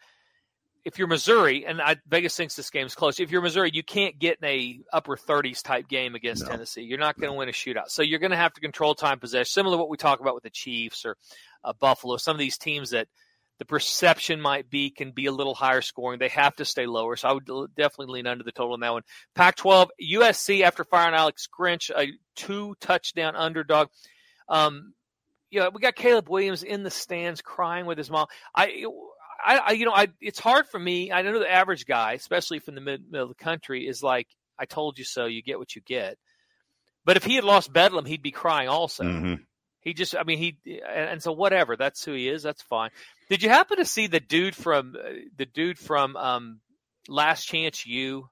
if you're Missouri, and I, Vegas thinks this game's close. If you're Missouri, you can't get in a upper 30s type game against No. Tennessee. You're not going to win a shootout, so you're going to have to control time possession, similar to what we talk about with the Chiefs or uh, Buffalo. Some of these teams that the perception might be can be a little higher scoring. They have to stay lower. So I would definitely lean under the total in that one. Pac 12, USC after firing Alex Grinch, a two touchdown underdog. Um, you know, we got Caleb Williams in the stands crying with his mom. I, I, I you know, I, it's hard for me. I know the average guy, especially from the mid, middle of the country, is like, I told you so. You get what you get. But if he had lost Bedlam, he'd be crying also. Mhm. He just, I mean, he, and, and so whatever. That's who he is. That's fine. Did you happen to see the dude from uh, the dude from um, Last Chance U,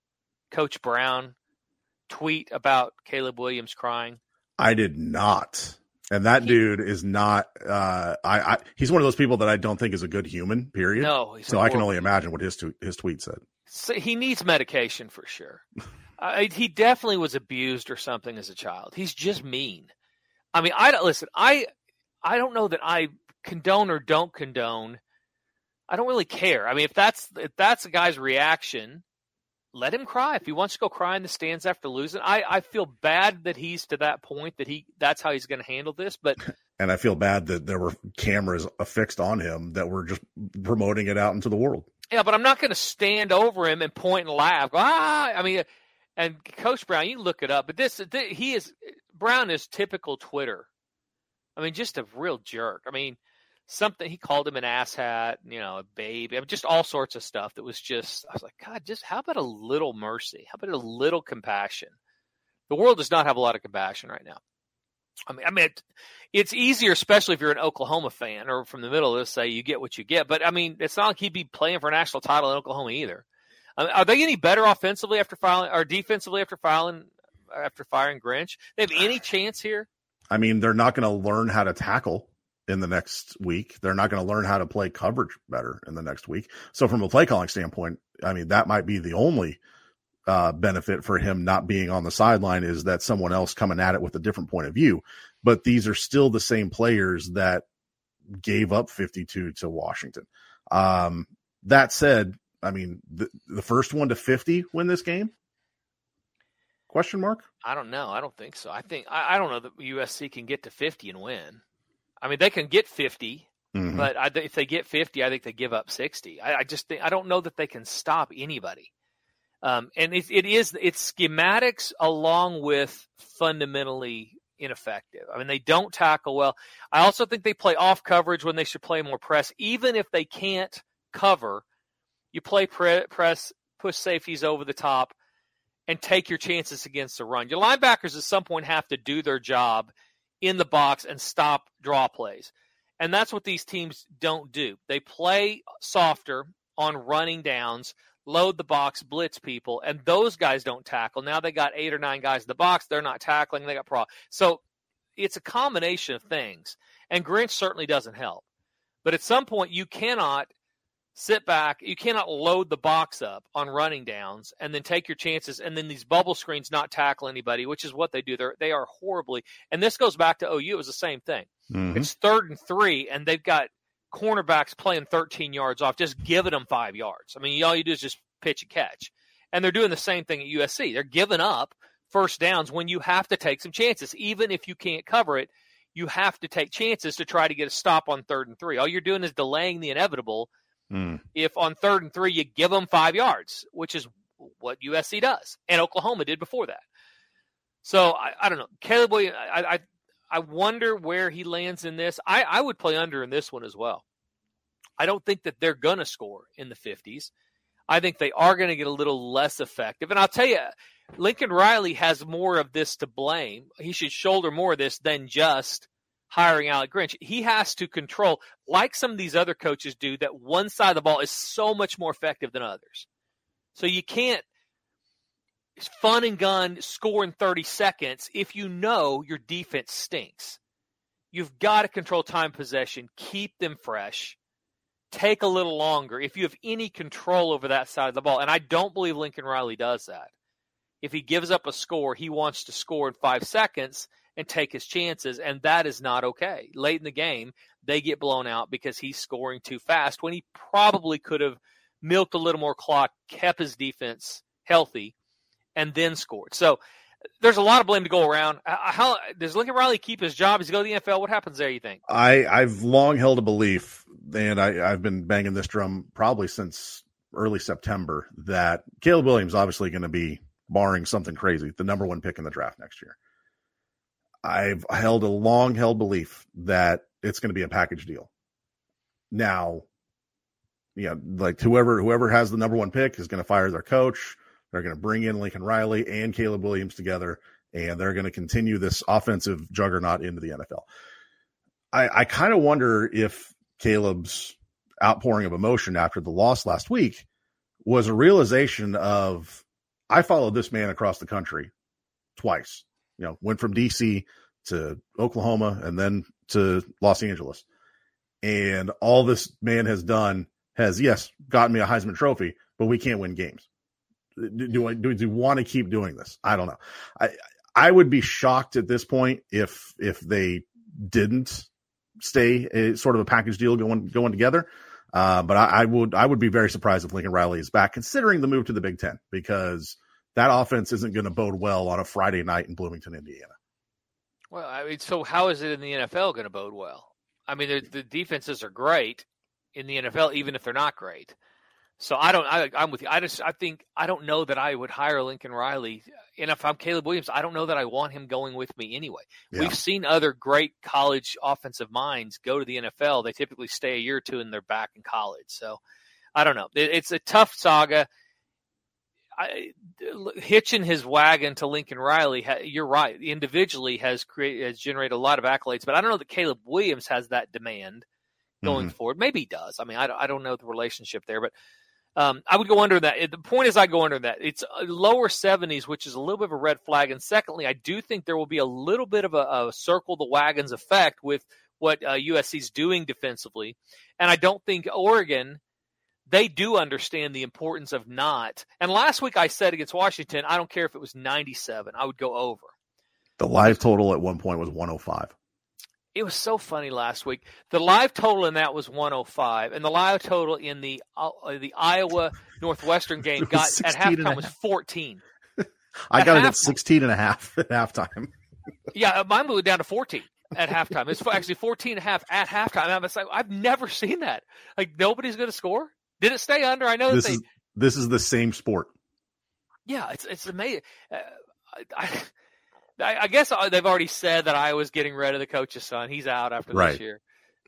Coach Brown, tweet about Caleb Williams crying? I did not. And that dude is not. Uh, I, I he's one of those people that I don't think is a good human. Period. No, he's So I can only imagine what his his tweet said. So he needs medication for sure. He definitely was abused or something as a child. He's just mean. I mean, I don't listen. I I don't know that I condone or don't condone. I don't really care. I mean, if that's if that's a guy's reaction, let him cry. If he wants to go cry in the stands after losing, I I feel bad that he's to that point that he that's how he's going to handle this. But And I feel bad that there were cameras affixed on him that were just promoting it out into the world. Yeah, but I'm not going to stand over him and point and laugh. Go, ah, I mean, and Coach Brown, you look it up, but this, th- he is Brown is typical Twitter. I mean, just a real jerk. I mean, something he called him an asshat, you know, a baby, I mean, just all sorts of stuff that was just. I was like, God, just how about a little mercy? How about a little compassion? The world does not have a lot of compassion right now. I mean, I mean, it, it's easier, especially if you're an Oklahoma fan or from the middle, to say you get what you get. But I mean, it's not like he'd be playing for a national title in Oklahoma either. I mean, are they any better offensively after filing or defensively after filing after firing Grinch? They have any chance here? I mean, they're not going to learn how to tackle in the next week. They're not going to learn how to play coverage better in the next week. So, from a play calling standpoint, I mean, that might be the only uh, benefit for him not being on the sideline is that someone else coming at it with a different point of view. But these are still the same players that gave up 52 to Washington. Um, that said, I mean, the, the first one to 50 win this game? Question mark? I don't know. I don't think so. I think I, I don't know that USC can get to 50 and win. I mean, they can get 50, Mhm. but I, if they get 50, I think they give up 60. I, I just think I don't know that they can stop anybody. Um, and it, it is it's schematics along with fundamentally ineffective. I mean, they don't tackle well. I also think they play off coverage when they should play more press. Even if they can't cover, you play pre- press, push safeties over the top, and take your chances against the run. Your linebackers at some point have to do their job in the box and stop draw plays. And that's what these teams don't do. They play softer on running downs, load the box, blitz people, and those guys don't tackle. Now they got eight or nine guys in the box. They're not tackling. They got pro. So it's a combination of things. And Grinch certainly doesn't help. But at some point, you cannot sit back. You cannot load the box up on running downs and then take your chances. And then these bubble screens not tackle anybody, which is what they do. They're, they are horribly. And this goes back to OU. It was the same thing. Mhm. It's third and three, and they've got cornerbacks playing 13 yards off, just giving them five yards. I mean, all you do is just pitch and catch. And they're doing the same thing at USC. They're giving up first downs when you have to take some chances. Even if you can't cover it, you have to take chances to try to get a stop on third and three. All you're doing is delaying the inevitable Mm. if on third and three you give them five yards, which is what USC does and Oklahoma did before that. So I, I don't know. Caleb I, I I wonder where he lands in this. I, I would play under in this one as well. I don't think that they're going to score in the 50s. I think they are going to get a little less effective. And I'll tell you, Lincoln Riley has more of this to blame. He should shoulder more of this than just hiring Alex Grinch. He has to control, like some of these other coaches do, that one side of the ball is so much more effective than others. So you can't fun and gun score in 30 seconds if you know your defense stinks. You've got to control time possession, keep them fresh, take a little longer if you have any control over that side of the ball. And I don't believe Lincoln Riley does that. If he gives up a score, he wants to score in five seconds and take his chances, and that is not okay. Late in the game, they get blown out because he's scoring too fast when he probably could have milked a little more clock, kept his defense healthy, and then scored. So there's a lot of blame to go around. Uh, uh, how does Lincoln Riley keep his job? Does he go to the NFL? What happens there? You think? I I've long held a belief, and I I've been banging this drum probably since early September that Caleb Williams obviously going to be barring something crazy the number one pick in the draft next year. I've held a long held belief that it's going to be a package deal. Now, yeah, like whoever whoever has the number one pick is going to fire their coach. They're going to bring in Lincoln Riley and Caleb Williams together, and they're going to continue this offensive juggernaut into the NFL. I, I kind of wonder if Caleb's outpouring of emotion after the loss last week was a realization of I followed this man across the country twice. You know, went from DC to Oklahoma and then to Los Angeles. And all this man has done has, yes, gotten me a Heisman Trophy, but we can't win games. Do, do I do, do want to keep doing this? I don't know. I I would be shocked at this point if if they didn't stay a, sort of a package deal going going together. Uh, but I, I, would I would be very surprised if Lincoln Riley is back, considering the move to the Big Ten, because that offense isn't going to bode well on a Friday night in Bloomington, Indiana. Well, I mean, so how is it in the NFL going to bode well? I mean, the defenses are great in the NFL, even if they're not great. So I don't. I, am with you. I just. I think. I don't know that I would hire Lincoln Riley. And if I'm Caleb Williams, I don't know that I want him going with me anyway. Yeah. We've seen other great college offensive minds go to the NFL. They typically stay a year or two and they're back in college. So I don't know. It, it's a tough saga. I, hitching his wagon to Lincoln Riley, you're right. Individually has created has generated a lot of accolades, but I don't know that Caleb Williams has that demand going mm-hmm. forward. Maybe he does. I mean, I, I don't know the relationship there, but um, I would go under that. The point is, I go under that. It's lower 70s, which is a little bit of a red flag. And secondly, I do think there will be a little bit of a, a circle the wagons effect with what uh, USC's doing defensively. And I don't think Oregon, they do understand the importance of not. And last week I said against Washington, I don't care if it was 97, I would go over. The live total at one point was 105 it was so funny last week. The live total in that was 105, and the live total in the uh, the Iowa Northwestern game got at halftime was 14. I at got it at 16 and a half at halftime. yeah, uh, mine blew down to 14 at halftime. It's actually 14 and a half at halftime. I was like, I've never seen that. Like nobody's going to score. Did it stay under? I know this they, is this is the same sport. Yeah, it's it's amazing. Uh, I, I, I, guess uh, they've already said that I was getting rid of the coach's son. He's out after right. this year.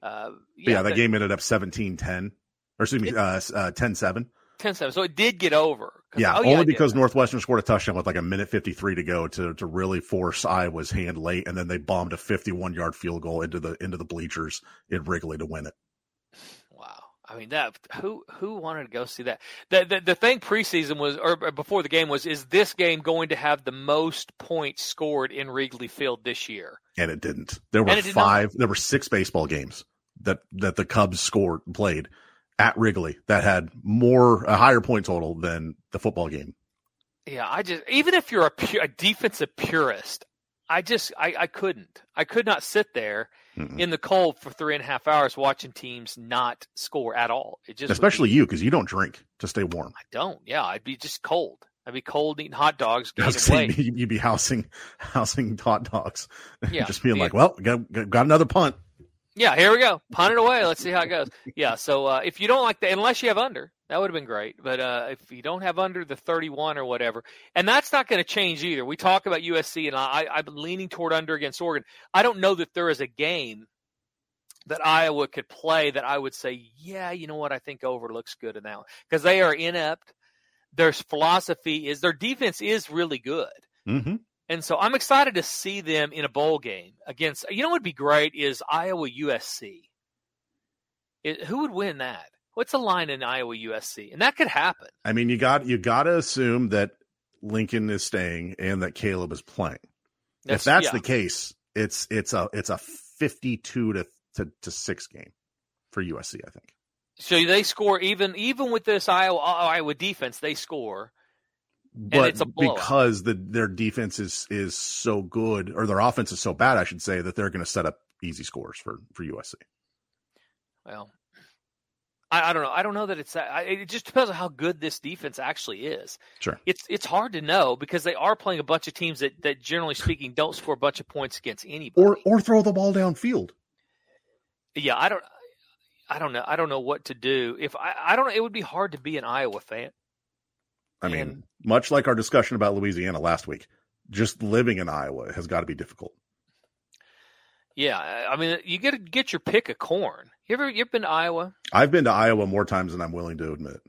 Uh, yeah, yeah, that game ended up 17-10. Or excuse me, it, uh, uh, 10-7. 10-7. So it did get over. Yeah, oh, yeah, only because Northwestern scored a touchdown with like a minute 53 to go to to really force Iowa's hand late, and then they bombed a 51 yard field goal into the into the bleachers in Wrigley to win it. I mean that who who wanted to go see that? The, the the thing preseason was or before the game was is this game going to have the most points scored in Wrigley Field this year? And it didn't. There were five. There were six baseball games that that the Cubs scored played at Wrigley that had more a higher point total than the football game. Yeah, I just even if you're a, pure, a defensive purist, I just I, I couldn't. I could not sit there mm in the cold for three and a half hours watching teams not score at all. It just especially be, you because you don't drink to stay warm. I don't. Yeah, I'd be just cold. I'd be cold eating hot dogs. Saying, you'd be housing housing hot dogs. Yeah, just being like, well, got, got another punt. Yeah, here we go. Punt it away. Let's see how it goes. Yeah. So uh, if you don't like that, unless you have under, that would have been great. But uh, if you don't have under the 31 or whatever, and that's not going to change either. We talk about USC, and I, I'm leaning toward under against Oregon. I don't know that there is a game that Iowa could play that I would say, yeah, you know what, I think over looks good in that one because they are inept. Their philosophy is their defense is really good. Mm-hmm. And so I'm excited to see them in a bowl game against, you know what would be great is Iowa USC. It, who would win that? What's the line in Iowa USC? And that could happen. I mean, you got you got to assume that Lincoln is staying and that Caleb is playing. That's- if that's yeah. the case, it's it's a it's a 52 to, to to 6 game for USC, I think. So they score even even with this Iowa Iowa defense, they score. But it's a because the their defense is is so good or their offense is so bad, I should say that they're going to set up easy scores for for USC. Well, I, I don't know. I don't know that it's that. I, it just depends on how good this defense actually is. Sure. It's it's hard to know because they are playing a bunch of teams that, that generally speaking don't score a bunch of points against anybody. Or or throw the ball downfield. yeah, I don't. I don't know. I don't know what to do. If I, I don't know, it would be hard to be an Iowa fan. I mean, And- much like our discussion about Louisiana last week, just living in Iowa has got to be difficult. Yeah, I mean, you get to get your pick of corn. You ever you ever been to Iowa? I've been to Iowa more times than I'm willing to admit.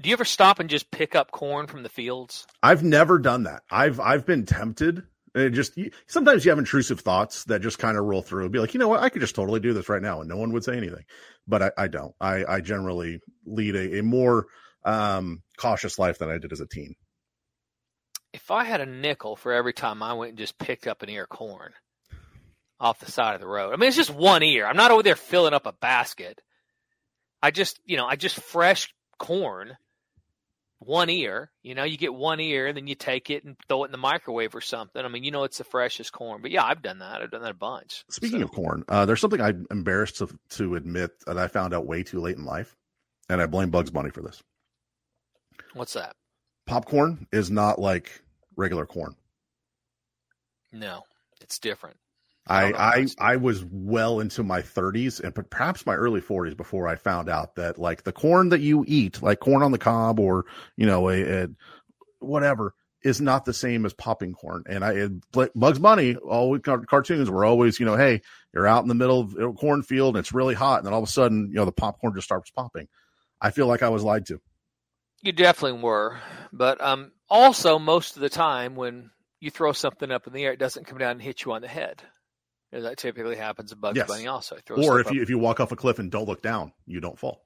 Do you ever stop and just pick up corn from the fields? I've never done that. I've I've been tempted. It just you- sometimes you have intrusive thoughts that just kind of roll through. And be like, you know what, I could just totally do this right now, and no one would say anything. But I, I don't. I, I generally lead a, a more um, cautious life than I did as a teen. If I had a nickel for every time I went and just picked up an ear of corn off the side of the road, I mean, it's just one ear. I'm not over there filling up a basket. I just, you know, I just fresh corn, one ear. You know, you get one ear, and then you take it and throw it in the microwave or something. I mean, you know, it's the freshest corn. But yeah, I've done that. I've done that a bunch. Speaking So- of corn, uh, there's something I'm embarrassed to, to admit that I found out way too late in life, and I blame Bugs Bunny for this. What's that? Popcorn is not like regular corn. No, it's different. I. I I was well into my 30s and perhaps my early 40s before I found out that like the corn that you eat, like corn on the cob or you know a, a whatever, is not the same as popping corn. And I it, Bugs Bunny always car- cartoons were always you know hey you're out in the middle of a cornfield and it's really hot and then all of a sudden you know the popcorn just starts popping. I feel like I was lied to. You definitely were, but um, also most of the time when you throw something up in the air, it doesn't come down and hit you on the head. Know, That typically happens in Bugs Yes. Bunny. Also, Or if up- you if you walk off a cliff and don't look down, you don't fall.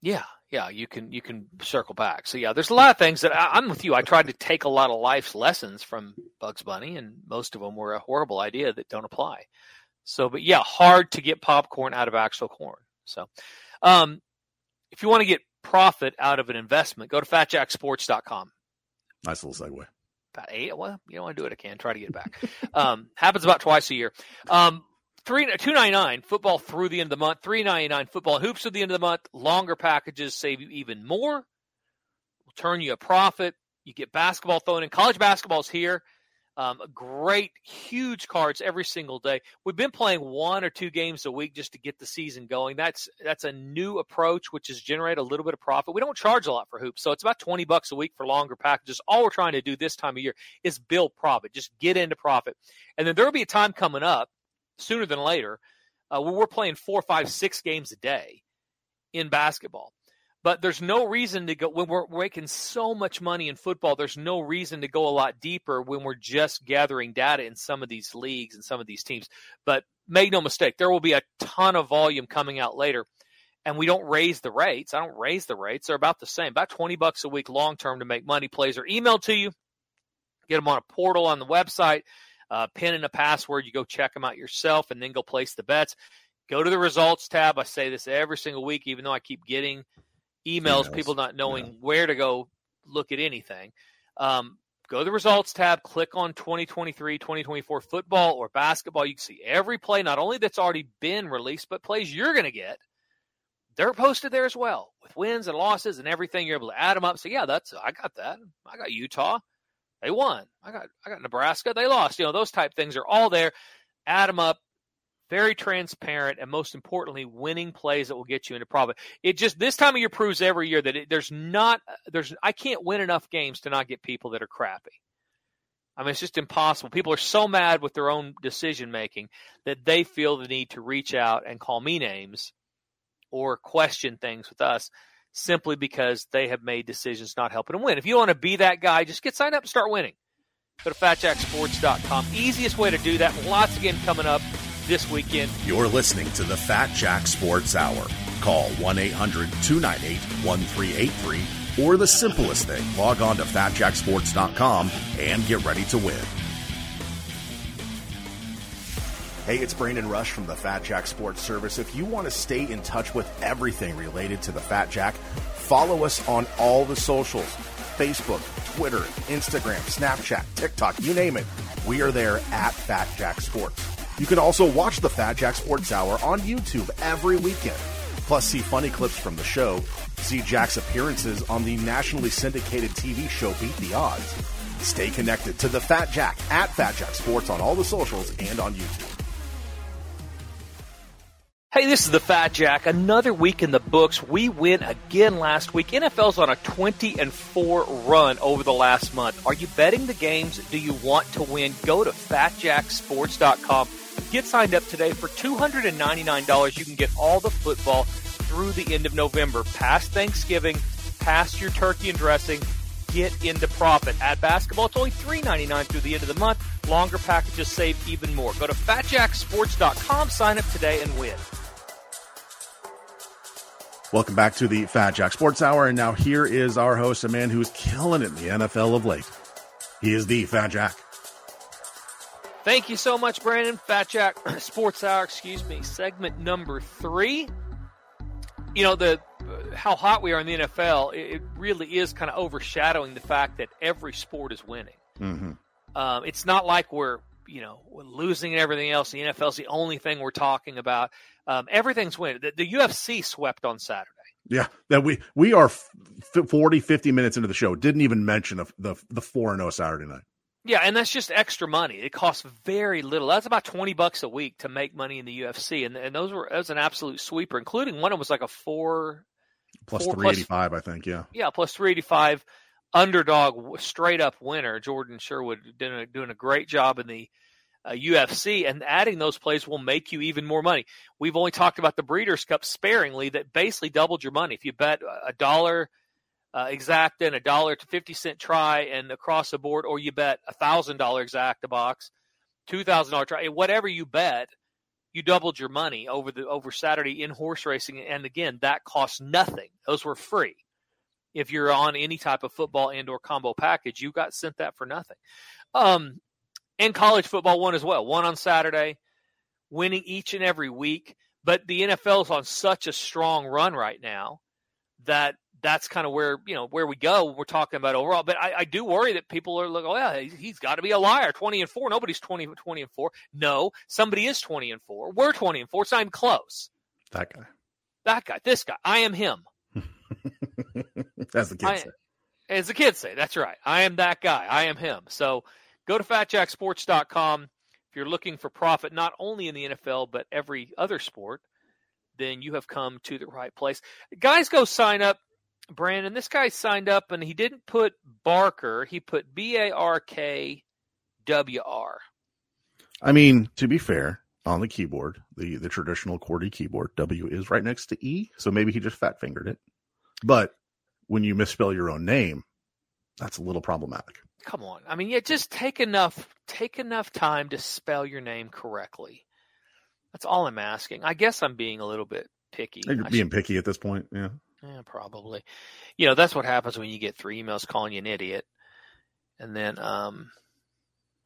yeah, yeah, you can you can circle back. So yeah, there's a lot of things that I, I'm with you. I tried to take a lot of life's lessons from Bugs Bunny, and most of them were a horrible idea that don't apply. So, but yeah, hard to get popcorn out of actual corn. So, um, if you want to get profit out of an investment, go to fatjacksports.com. Nice little segue. about eight. Well, you know, I do it. I can try to get it back. um, happens about twice a year. Um, three two ninety nine football through the end of the month. Three ninety nine football hoops at the end of the month. Longer packages save you even more. Will turn you a profit. You get basketball thrown in. College basketball is here. Um, great, huge cards every single day. We've been playing one or two games a week just to get the season going. That's that's a new approach, which is generate a little bit of profit. We don't charge a lot for hoops, so it's about twenty bucks a week for longer packages. All we're trying to do this time of year is build profit, just get into profit, and then there will be a time coming up sooner than later uh, where we're playing four, five, six games a day in basketball. But there's no reason to go when we're making so much money in football. There's no reason to go a lot deeper when we're just gathering data in some of these leagues and some of these teams. But make no mistake, there will be a ton of volume coming out later, and we don't raise the rates. I don't raise the rates; they're about the same, about twenty bucks a week long term to make money. Plays are emailed to you. Get them on a portal on the website. Uh, pin in a password. You go check them out yourself, and then go place the bets. Go to the results tab. I say this every single week, even though I keep getting emails, Emails, people not knowing where to go look at anything. Um, go to the results tab, click on 2023, 2024 football or basketball. You can see every play, not only that's already been released, but plays you're going to get. They're posted there as well with wins and losses and everything. You're able to add them up. So yeah, that's I got that. I got Utah. They won. I got I got Nebraska. They lost. You know those type things are all there. Add them up. Very transparent, and most importantly, winning plays that will get you into profit. It just this time of year proves every year that it, there's not there's I can't win enough games to not get people that are crappy. I mean, it's just impossible. People are so mad with their own decision making that they feel the need to reach out and call me names or question things with us simply because they have made decisions not helping them win. If you want to be that guy, just get signed up and start winning. Go to fatjacksports.com. Easiest way to do that. Lots games coming up this weekend. You're listening to the Fat Jack Sports Hour. Call 1 800 298 1383 or the simplest thing, log on to fatjacksports.com and get ready to win. Hey, it's Brandon Rush from the Fat Jack Sports Service. If you want to stay in touch with everything related to the Fat Jack, follow us on all the socials Facebook, Twitter, Instagram, Snapchat, TikTok, you name it. We are there at Fat Jack Sports. You can also watch the Fat Jack Sports Hour on YouTube every weekend. Plus, see funny clips from the show, see Jack's appearances on the nationally syndicated TV show Beat the Odds. Stay connected to the Fat Jack at Fat Jack Sports on all the socials and on YouTube. Hey, this is the Fat Jack. Another week in the books. We win again last week. NFL's on a 20 and 4 run over the last month. Are you betting the games? Do you want to win? Go to fatjacksports.com. Get signed up today for $299. You can get all the football through the end of November, past Thanksgiving, past your turkey and dressing. Get into profit. At basketball, it's only $3.99 through the end of the month. Longer packages save even more. Go to fatjacksports.com, sign up today, and win. Welcome back to the Fat Jack Sports Hour. And now here is our host, a man who's killing it in the NFL of late. He is the Fat Jack. Thank you so much, Brandon. Fat Jack Sports Hour, excuse me, segment number three. You know, the how hot we are in the NFL, it, really is kind of overshadowing the fact that every sport is winning. Mm-hmm. Um, it's not like we're you know we're losing and everything else. The NFL is the only thing we're talking about. Um, everything's winning. The, the, UFC swept on Saturday. Yeah, that we we are f- 40, 50 minutes into the show. Didn't even mention the the four and zero Saturday night. Yeah, and that's just extra money. It costs very little. That's about twenty bucks a week to make money in the UFC, and and those were that was an absolute sweeper, including one of them was like a four plus three eighty five, I think. Yeah, yeah, plus three eighty five underdog, straight up winner. Jordan Sherwood doing a, doing a great job in the uh, UFC, and adding those plays will make you even more money. We've only talked about the Breeders' Cup sparingly, that basically doubled your money. If you bet a dollar uh, exact and a dollar to 50 cent try and across the board, or you bet a thousand dollar exact a box, two thousand dollar try, whatever you bet, you doubled your money over the over Saturday in horse racing. And again, that costs nothing; those were free. If you're on any type of football and or combo package, you got sent that for nothing. Um, and college football won as well. One on Saturday, winning each and every week. But the NFL is on such a strong run right now that that's kind of where you know where we go. We're talking about overall, but I, I do worry that people are like, oh yeah, he's got to be a liar. Twenty and four, nobody's 20, 20 and four. No, somebody is twenty and four. We're twenty and four. It's not even close. That guy, that guy, this guy. I am him. As the kids I, say. As the kids say, that's right. I am that guy. I am him. So go to fatjacksports.com if you're looking for profit not only in the NFL but every other sport. Then you have come to the right place. Guys, go sign up. Brandon, this guy signed up and he didn't put Barker. He put B A R K W R. I mean, to be fair, on the keyboard, the the traditional QWERTY keyboard, W is right next to E, so maybe he just fat fingered it. But when you misspell your own name, that's a little problematic. Come on. I mean, yeah, just take enough take enough time to spell your name correctly. That's all I'm asking. I guess I'm being a little bit picky. You're being should... picky at this point, yeah. Yeah, probably. You know, that's what happens when you get three emails calling you an idiot. And then um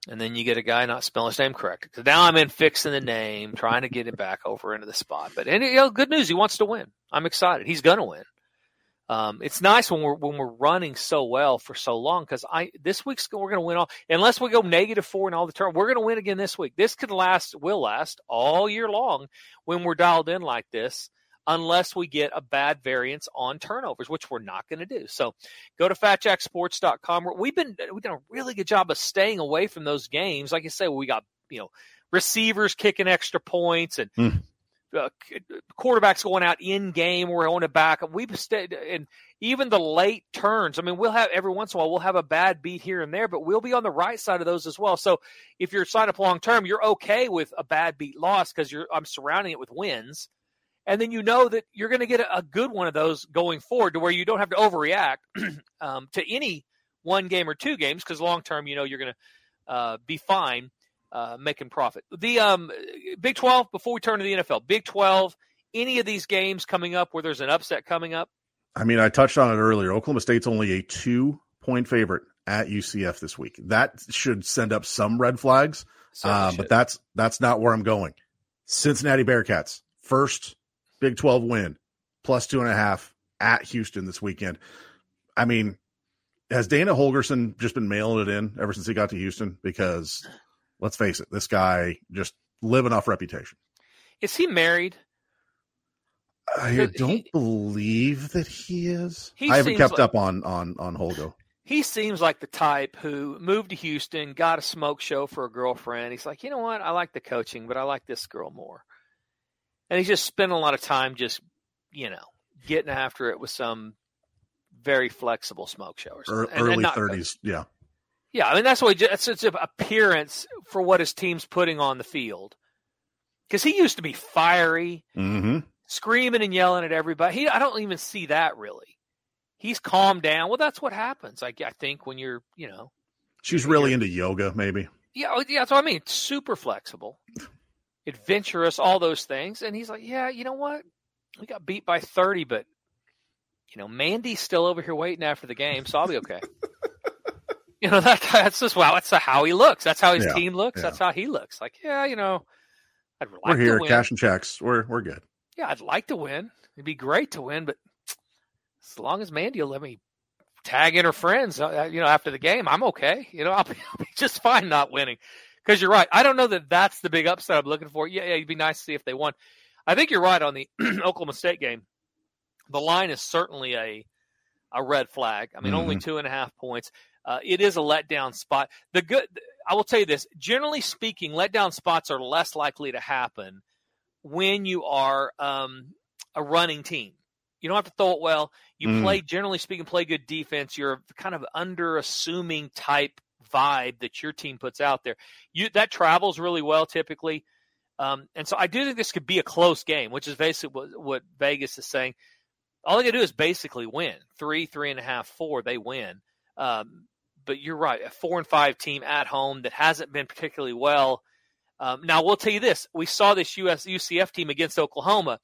and then you get a guy not spelling his name correct. So now I'm in fixing the name, trying to get it back over into the spot. But and you know, good news, he wants to win. I'm excited. He's gonna win um, it's nice when we're when we're running so well for so long because I this week's we're to win all unless we go negative four in all the term we're to win again this week. This could last will last all year long when we're dialed in like this unless we get a bad variance on turnovers, which we're not going to do. So go to fatjacksports.com. We've been we've done a really good job of staying away from those games. Like I say, we got you know receivers kicking extra points and Mm. uh, quarterbacks going out in game. We're on it back. We've stayed, and even the late turns. I mean, we'll have every once in a while we'll have a bad beat here and there, but we'll be on the right side of those as well. So if you're signed up long term, you're okay with a bad beat loss because you're I'm surrounding it with wins, and then you know that you're going to get a, a good one of those going forward to where you don't have to overreact um, to any one game or two games because long term, you know, you're going to uh, be fine uh, making profit. The um, Big 12, before we turn to the NFL, Big 12, any of these games coming up where there's an upset coming up? I mean, I touched on it earlier. Oklahoma State's only a two point favorite at UCF this week. That should send up some red flags. Uh, but that's that's not where I'm going. Cincinnati Bearcats first Big 12 win plus two and a half at Houston this weekend. I mean, has Dana Holgorsen just been mailing it in ever since he got to Houston? Because let's face it, this guy just living off reputation. Is he married? I don't he- believe that he is. He I haven't kept like- up on on on Holgo. He seems like the type who moved to Houston, got a smoke show for a girlfriend. He's like, you know what? I like the coaching, but I like this girl more. And he's just spending a lot of time just, you know, getting after it with some very flexible smoke show or something. And- and early thirties. Yeah. Yeah, I mean that's what that's such an appearance for what his team's putting on the field. Because he used to be fiery, Mm-hmm. screaming and yelling at everybody. He, I don't even see that really. He's calmed down. Well, that's what happens. I, I think when you're, you know, She's really into yoga, maybe. yeah, oh, yeah. That's what I mean. Super flexible, adventurous, all those things. And he's like, yeah, you know what? We got beat by thirty, but you know, Mandy's still over here waiting after the game, so I'll be okay. you know, that that's just wow. That's how he looks. That's how his Yeah, team looks. yeah. That's how he looks. Like, yeah, you know, I'd like We're here, win. cashing checks. We're we're good. Yeah, I'd like to win. It'd be great to win, but as long as Mandy will let me tag in her friends, uh, you know, after the game, I'm okay. You know, I'll be, I'll be just fine not winning. Because you're right. I don't know that that's the big upset I'm looking for. Yeah, yeah, it'd be nice to see if they won. I think you're right on the Oklahoma State game. The line is certainly a a red flag. I mean, only two and a half points. Uh, it is a letdown spot. The good, I will tell you this. Generally speaking, letdown spots are less likely to happen when you are um, a running team. You don't have to throw it well. You Mm. play, generally speaking, play good defense. You're kind of under assuming type vibe that your team puts out there. You that travels really well typically, um, and so I do think this could be a close game, which is basically what, what Vegas is saying. All they got to do is basically win three, three and a half, four. They win. Um, but you're right, a four and five team at home that hasn't been particularly well. Um, now we'll tell you this: we saw this US UCF team against Oklahoma.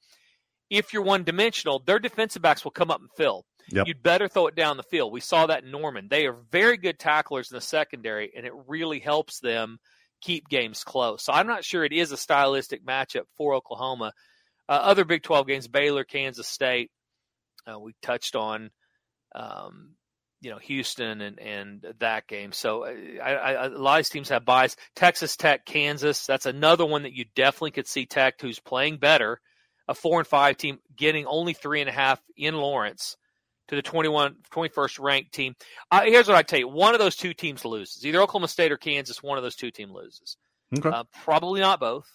If you're one dimensional, their defensive backs will come up and fill. Yep. You'd better throw it down the field. We saw that in Norman. They are very good tacklers in the secondary, and it really helps them keep games close. So I'm not sure it is a stylistic matchup for Oklahoma. Uh, other Big 12 games: Baylor, Kansas State. Uh, we touched on, um, you know, Houston and and that game. So uh, I, I, a lot of teams have byes. Texas Tech, Kansas. That's another one that you definitely could see Tech, who's playing better, a four and five team, getting only three and a half in Lawrence to the 21, 21st ranked team. Uh, here's what I tell you: one of those two teams loses. Either Oklahoma State or Kansas. One of those two teams loses. Okay. Uh, probably not both,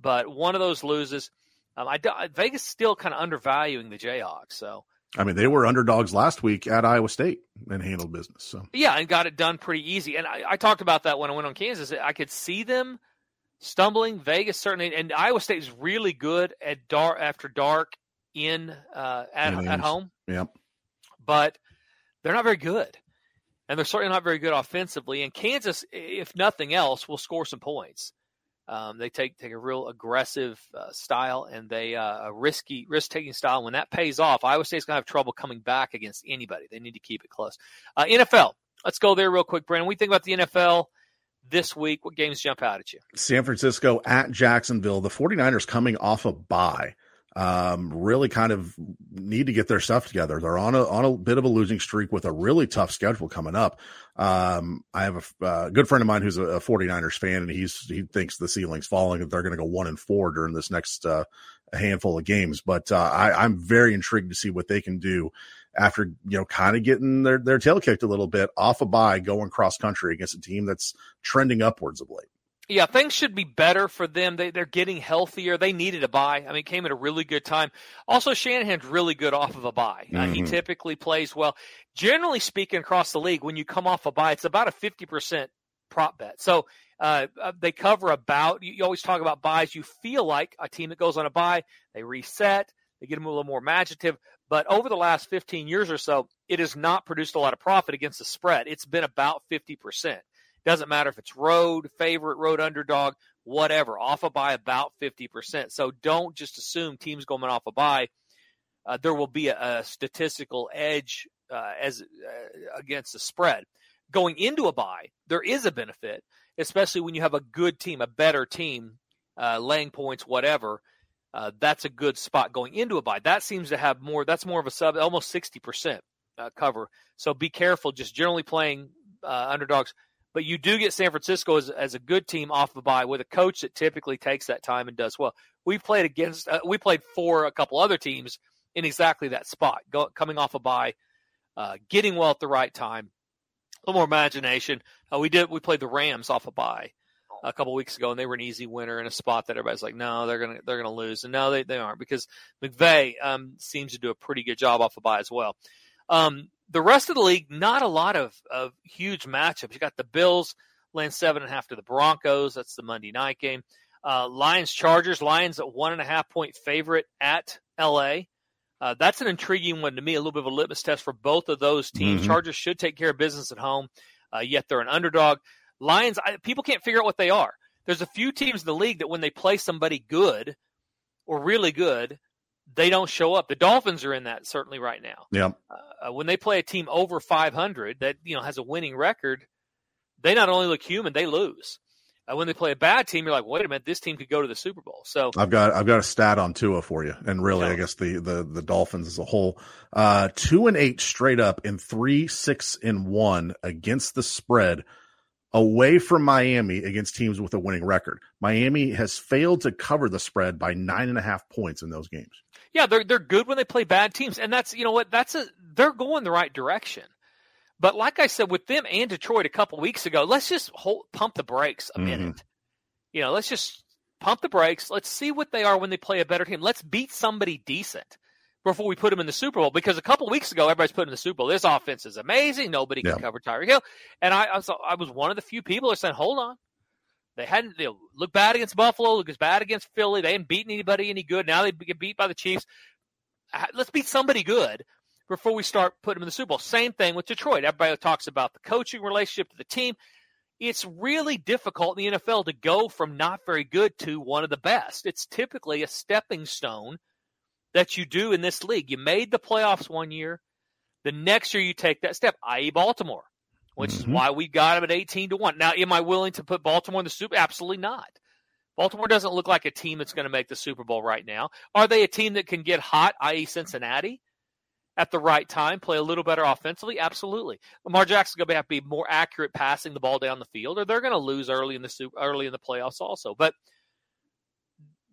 but one of those loses. Um, I, Vegas still kind of undervaluing the Jayhawks. So I mean, they were underdogs last week at Iowa State and handled business. So yeah, and got it done pretty easy. And I, I talked about that when I went on Kansas. I could see them stumbling. Vegas certainly, and Iowa State is really good at dark after dark in uh, at at home, yeah, but they're not very good, and they're certainly not very good offensively. And Kansas, if nothing else, will score some points. Um, they take take a real aggressive uh, style and they uh, a risky risk taking style. When that pays off, Iowa State's gonna have trouble coming back against anybody. They need to keep it close. Uh, NFL, let's go there real quick, Brandon. We think about the NFL this week. What games jump out at you? San Francisco at Jacksonville. The 49ers coming off a bye. Um, really kind of need to get their stuff together. They're on a on a bit of a losing streak with a really tough schedule coming up. Um, I have a uh, good friend of mine who's a, a 49ers fan, and he's he thinks the ceiling's falling and they're going to go one and four during this next uh, handful of games. But uh, I, I'm very intrigued to see what they can do after you know kind of getting their their tail kicked a little bit off a bye, going cross country against a team that's trending upwards of late. Yeah, things should be better for them. They, they're getting healthier. They needed a bye. I mean, it came at a really good time. Also, Shanahan's really good off of a bye. Uh, he Mhm. typically plays well. Generally speaking, across the league, when you come off a bye, it's about a 50% prop bet. So uh, uh, they cover about, you, you always talk about byes. You feel like a team that goes on a bye, they reset, they get them a little more imaginative. But over the last 15 years or so, it has not produced a lot of profit against the spread. It's been about 50%. Doesn't matter if it's road, favorite, road underdog, whatever, off a bye about 50%. So don't just assume teams going off a bye. Uh, there will be a, a statistical edge uh, as uh, against the spread. Going into a bye, there is a benefit, especially when you have a good team, a better team, uh, laying points, whatever. Uh, that's a good spot going into a bye. That seems to have more. That's more of a sub, almost sixty percent uh, cover. So be careful. Just generally playing underdogs but you do get San Francisco as, as a good team off the bye with a coach that typically takes that time and does well. We played against, uh, we played for a couple other teams in exactly that spot, go, coming off a bye, uh, getting well at the right time, a little more imagination. Uh, we did, we played the Rams off a bye a couple weeks ago, and they were an easy winner in a spot that everybody's like, no, they're gonna they're gonna lose, and no, they they aren't because McVay um, seems to do a pretty good job off the bye as well. Um, the rest of the league, not a lot of, of huge matchups. You got the Bills laying seven and a half to the Broncos. That's the Monday night game. Uh, Lions Chargers. Lions at one and a half point favorite at LA. Uh, that's an intriguing one to me. A little bit of a litmus test for both of those teams. Mhm. Chargers should take care of business at home, uh, yet they're an underdog. Lions. I, people can't figure out what they are. There's a few teams in the league that when they play somebody good or really good, they don't show up. The Dolphins are in that certainly right now Yeah. uh, when they play a team over 500 that you know has a winning record, they not only look human, they lose. Uh, when they play a bad team, you're like, wait a minute, this team could go to the Super Bowl. So I've got I've got a stat on Tua for you, and really, Yeah. I guess the the the Dolphins as a whole, uh, two and eight straight up, and three six and one against the spread, away from Miami against teams with a winning record. Miami has failed to cover the spread by nine and a half points in those games. Yeah, they're they're good when they play bad teams, and that's you know what that's a they're going the right direction. But like I said, with them and Detroit a couple weeks ago, let's just hold, pump the brakes a Mhm. minute. You know, let's just pump the brakes. Let's see what they are when they play a better team. Let's beat somebody decent before we put them in the Super Bowl. Because a couple weeks ago, everybody's putting in the Super Bowl. This offense is amazing. Nobody can Yeah. cover Tyreek Hill. And I, I was I was one of the few people that are saying, hold on. They hadn't they look bad against Buffalo, looked bad against Philly. They hadn't beaten anybody any good. Now they get beat by the Chiefs. Uh, Let's beat somebody good before we start putting them in the Super Bowl. Same thing with Detroit. Everybody talks about the coaching relationship to the team. It's really difficult in the NFL to go from not very good to one of the best. It's typically a stepping stone that you do in this league. You made the playoffs one year. The next year you take that step, i.e. Baltimore, which is Mhm. why we got them at 18 to 1. Now, am I willing to put Baltimore in the Super? Absolutely not. Baltimore doesn't look like a team that's going to make the Super Bowl right now. Are they a team that can get hot, i.e., Cincinnati, at the right time, play a little better offensively? Absolutely. Lamar Jackson's going to have to be more accurate passing the ball down the field, or they're going to lose early in the super, early in the playoffs also. But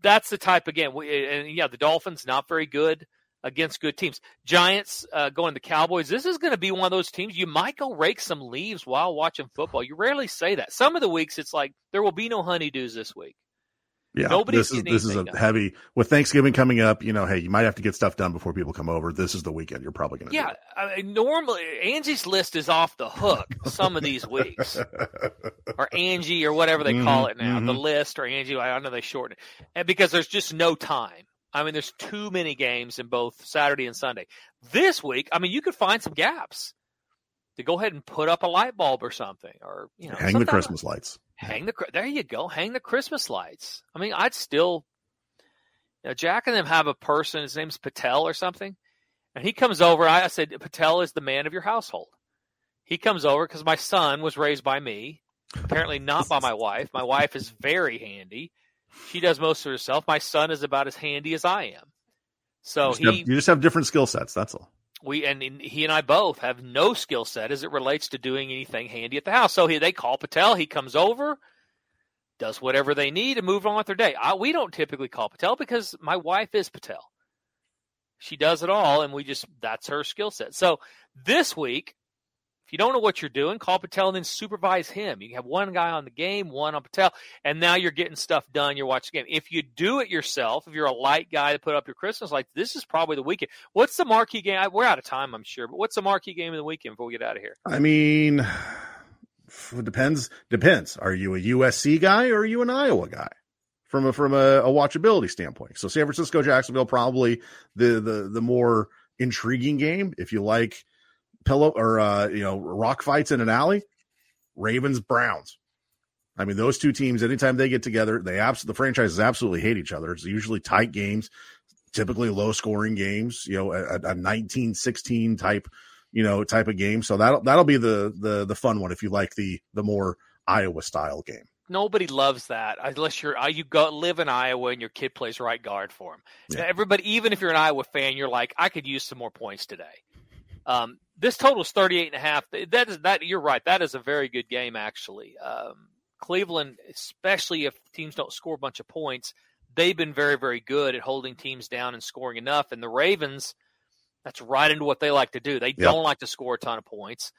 that's the type again. We, and yeah, the Dolphins not very good against good teams. Giants uh, going to Cowboys. This is going to be one of those teams you might go rake some leaves while watching football. You rarely say that. Some of the weeks it's like there will be no honeydews this week. Yeah, Nobody's this is this is a done. heavy with Thanksgiving coming up. You know, hey, you might have to get stuff done before people come over. This is the weekend. You're probably going to Yeah, I mean, normally Angie's list is off the hook some of these weeks, or Angie or whatever they call Mhm, it now, the mhm. list or Angie. I know they shorten it, and because there's just no time. I mean, there's too many games in both Saturday and Sunday. This week, I mean, you could find some gaps to go ahead and put up a light bulb or something, or you know, hang the Christmas lights. hang the there you go. Hang the christmas lights. I mean i'd still you know, jack and them have a person his name's patel or something and he comes over. I, I said patel is the man of your household. He comes over because my son was raised by me apparently not by my wife. My wife is very handy she does most of herself my son is about as handy as i am so you, just he have, you just have different skill sets. That's all. we and, and he and I both have no skill set as it relates to doing anything handy at the house. So he, they call Patel. He comes over, does whatever they need, and move on with their day. I, we don't typically call Patel because my wife is Patel. She does it all, and we just that's her skill set. So this week, If you don't know what you're doing, call Patel and then supervise him. You have one guy on the game, one on Patel, and now you're getting stuff done. You're watching the game. If you do it yourself, if you're a light guy to put up your Christmas lights, this is probably the weekend. What's the marquee game? We're out of time, I'm sure, but what's the marquee game of the weekend before we get out of here? I mean, depends. Depends. Are you a USC guy or are you an Iowa guy? From a from a, a watchability standpoint, so San Francisco Jacksonville probably the the the more intriguing game. If you like pillow or uh, you know rock fights in an alley, Ravens Browns. I mean, those two teams, anytime they get together, they abs- the franchises absolutely hate each other. It's usually tight games, typically low scoring games. You know, a, a 19-16 type, you know, type of game. So that'll that'll be the the the fun one if you like the the more Iowa style game. Nobody loves that unless you're uh, you go live in Iowa and your kid plays right guard for him. Yeah. Everybody, even if you're an Iowa fan, you're like, I could use some more points today. Um, this total is 38 and a half. That is that you're right. That is a very good game actually. Um, Cleveland, especially if teams don't score a bunch of points, they've been very very good at holding teams down and scoring enough. And the Ravens, that's right into what they like to do. They Yep. don't like to score a ton of points.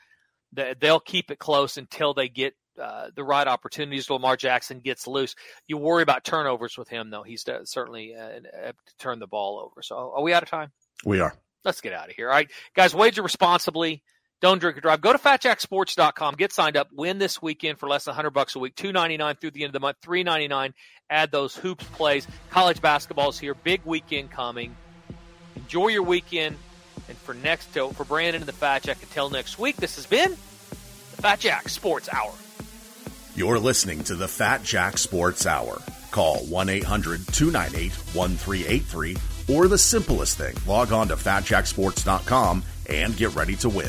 They- They'll keep it close until they get uh, the right opportunities. Lamar Jackson gets loose. You worry about turnovers with him, though. He's uh, certainly uh, apt to turn the ball over. So, are we out of time? We are. Let's get out of here. All right, guys, wager responsibly. Don't drink or drive. Go to fatjacksports.com. Get signed up. Win this weekend for less than 100 bucks a week. 2.99 through the end of the month. 3.99. Add those hoops plays. College basketball's here. Big weekend coming. Enjoy your weekend. And for next for Brandon and the Fat Jack until next week, this has been the Fat Jack Sports Hour. You're listening to the Fat Jack Sports Hour. Call 1 800 298 1383 or the simplest thing, log on to fatjacksports.com and get ready to win.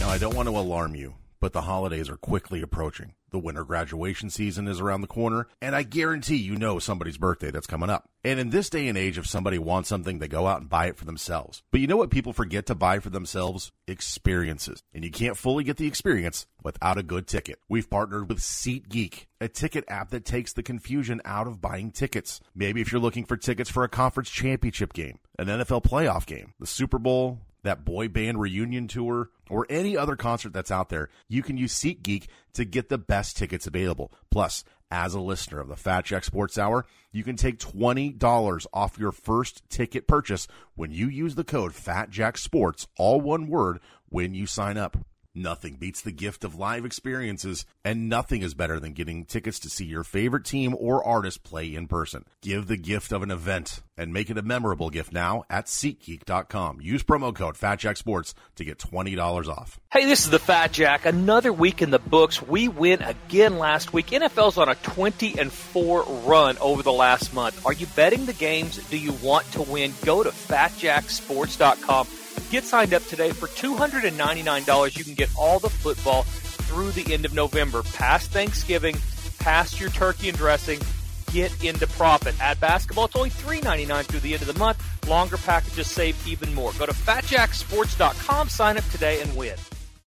Now, I don't want to alarm you, but the holidays are quickly approaching. The winter graduation season is around the corner, and I guarantee you know somebody's birthday that's coming up. And in this day and age, if somebody wants something, they go out and buy it for themselves. But you know what people forget to buy for themselves? Experiences. And you can't fully get the experience without a good ticket. We've partnered with SeatGeek, a ticket app that takes the confusion out of buying tickets. Maybe if you're looking for tickets for a conference championship game, an NFL playoff game, the Super Bowl, that boy band reunion tour, or any other concert that's out there, you can use SeatGeek to get the best tickets available. Plus, as a listener of the Fat Jack Sports Hour, you can take $20 off your first ticket purchase when you use the code FATJackSports, all one word, when you sign up. Nothing beats the gift of live experiences, and nothing is better than getting tickets to see your favorite team or artist play in person. Give the gift of an event and make it a memorable gift now at SeatGeek.com. Use promo code FatJackSports to get $20 off. Hey, this is the Fat Jack. Another week in the books. We win again last week. NFL's on a 20 and 4 run over the last month. Are you betting the games? Do you want to win? Go to fatjacksports.com. Get signed up today for $299. You can get all the football through the end of November, past Thanksgiving, past your turkey and dressing. Get into profit. At basketball, it's only $3.99 through the end of the month. Longer packages save even more. Go to fatjacksports.com, sign up today, and win.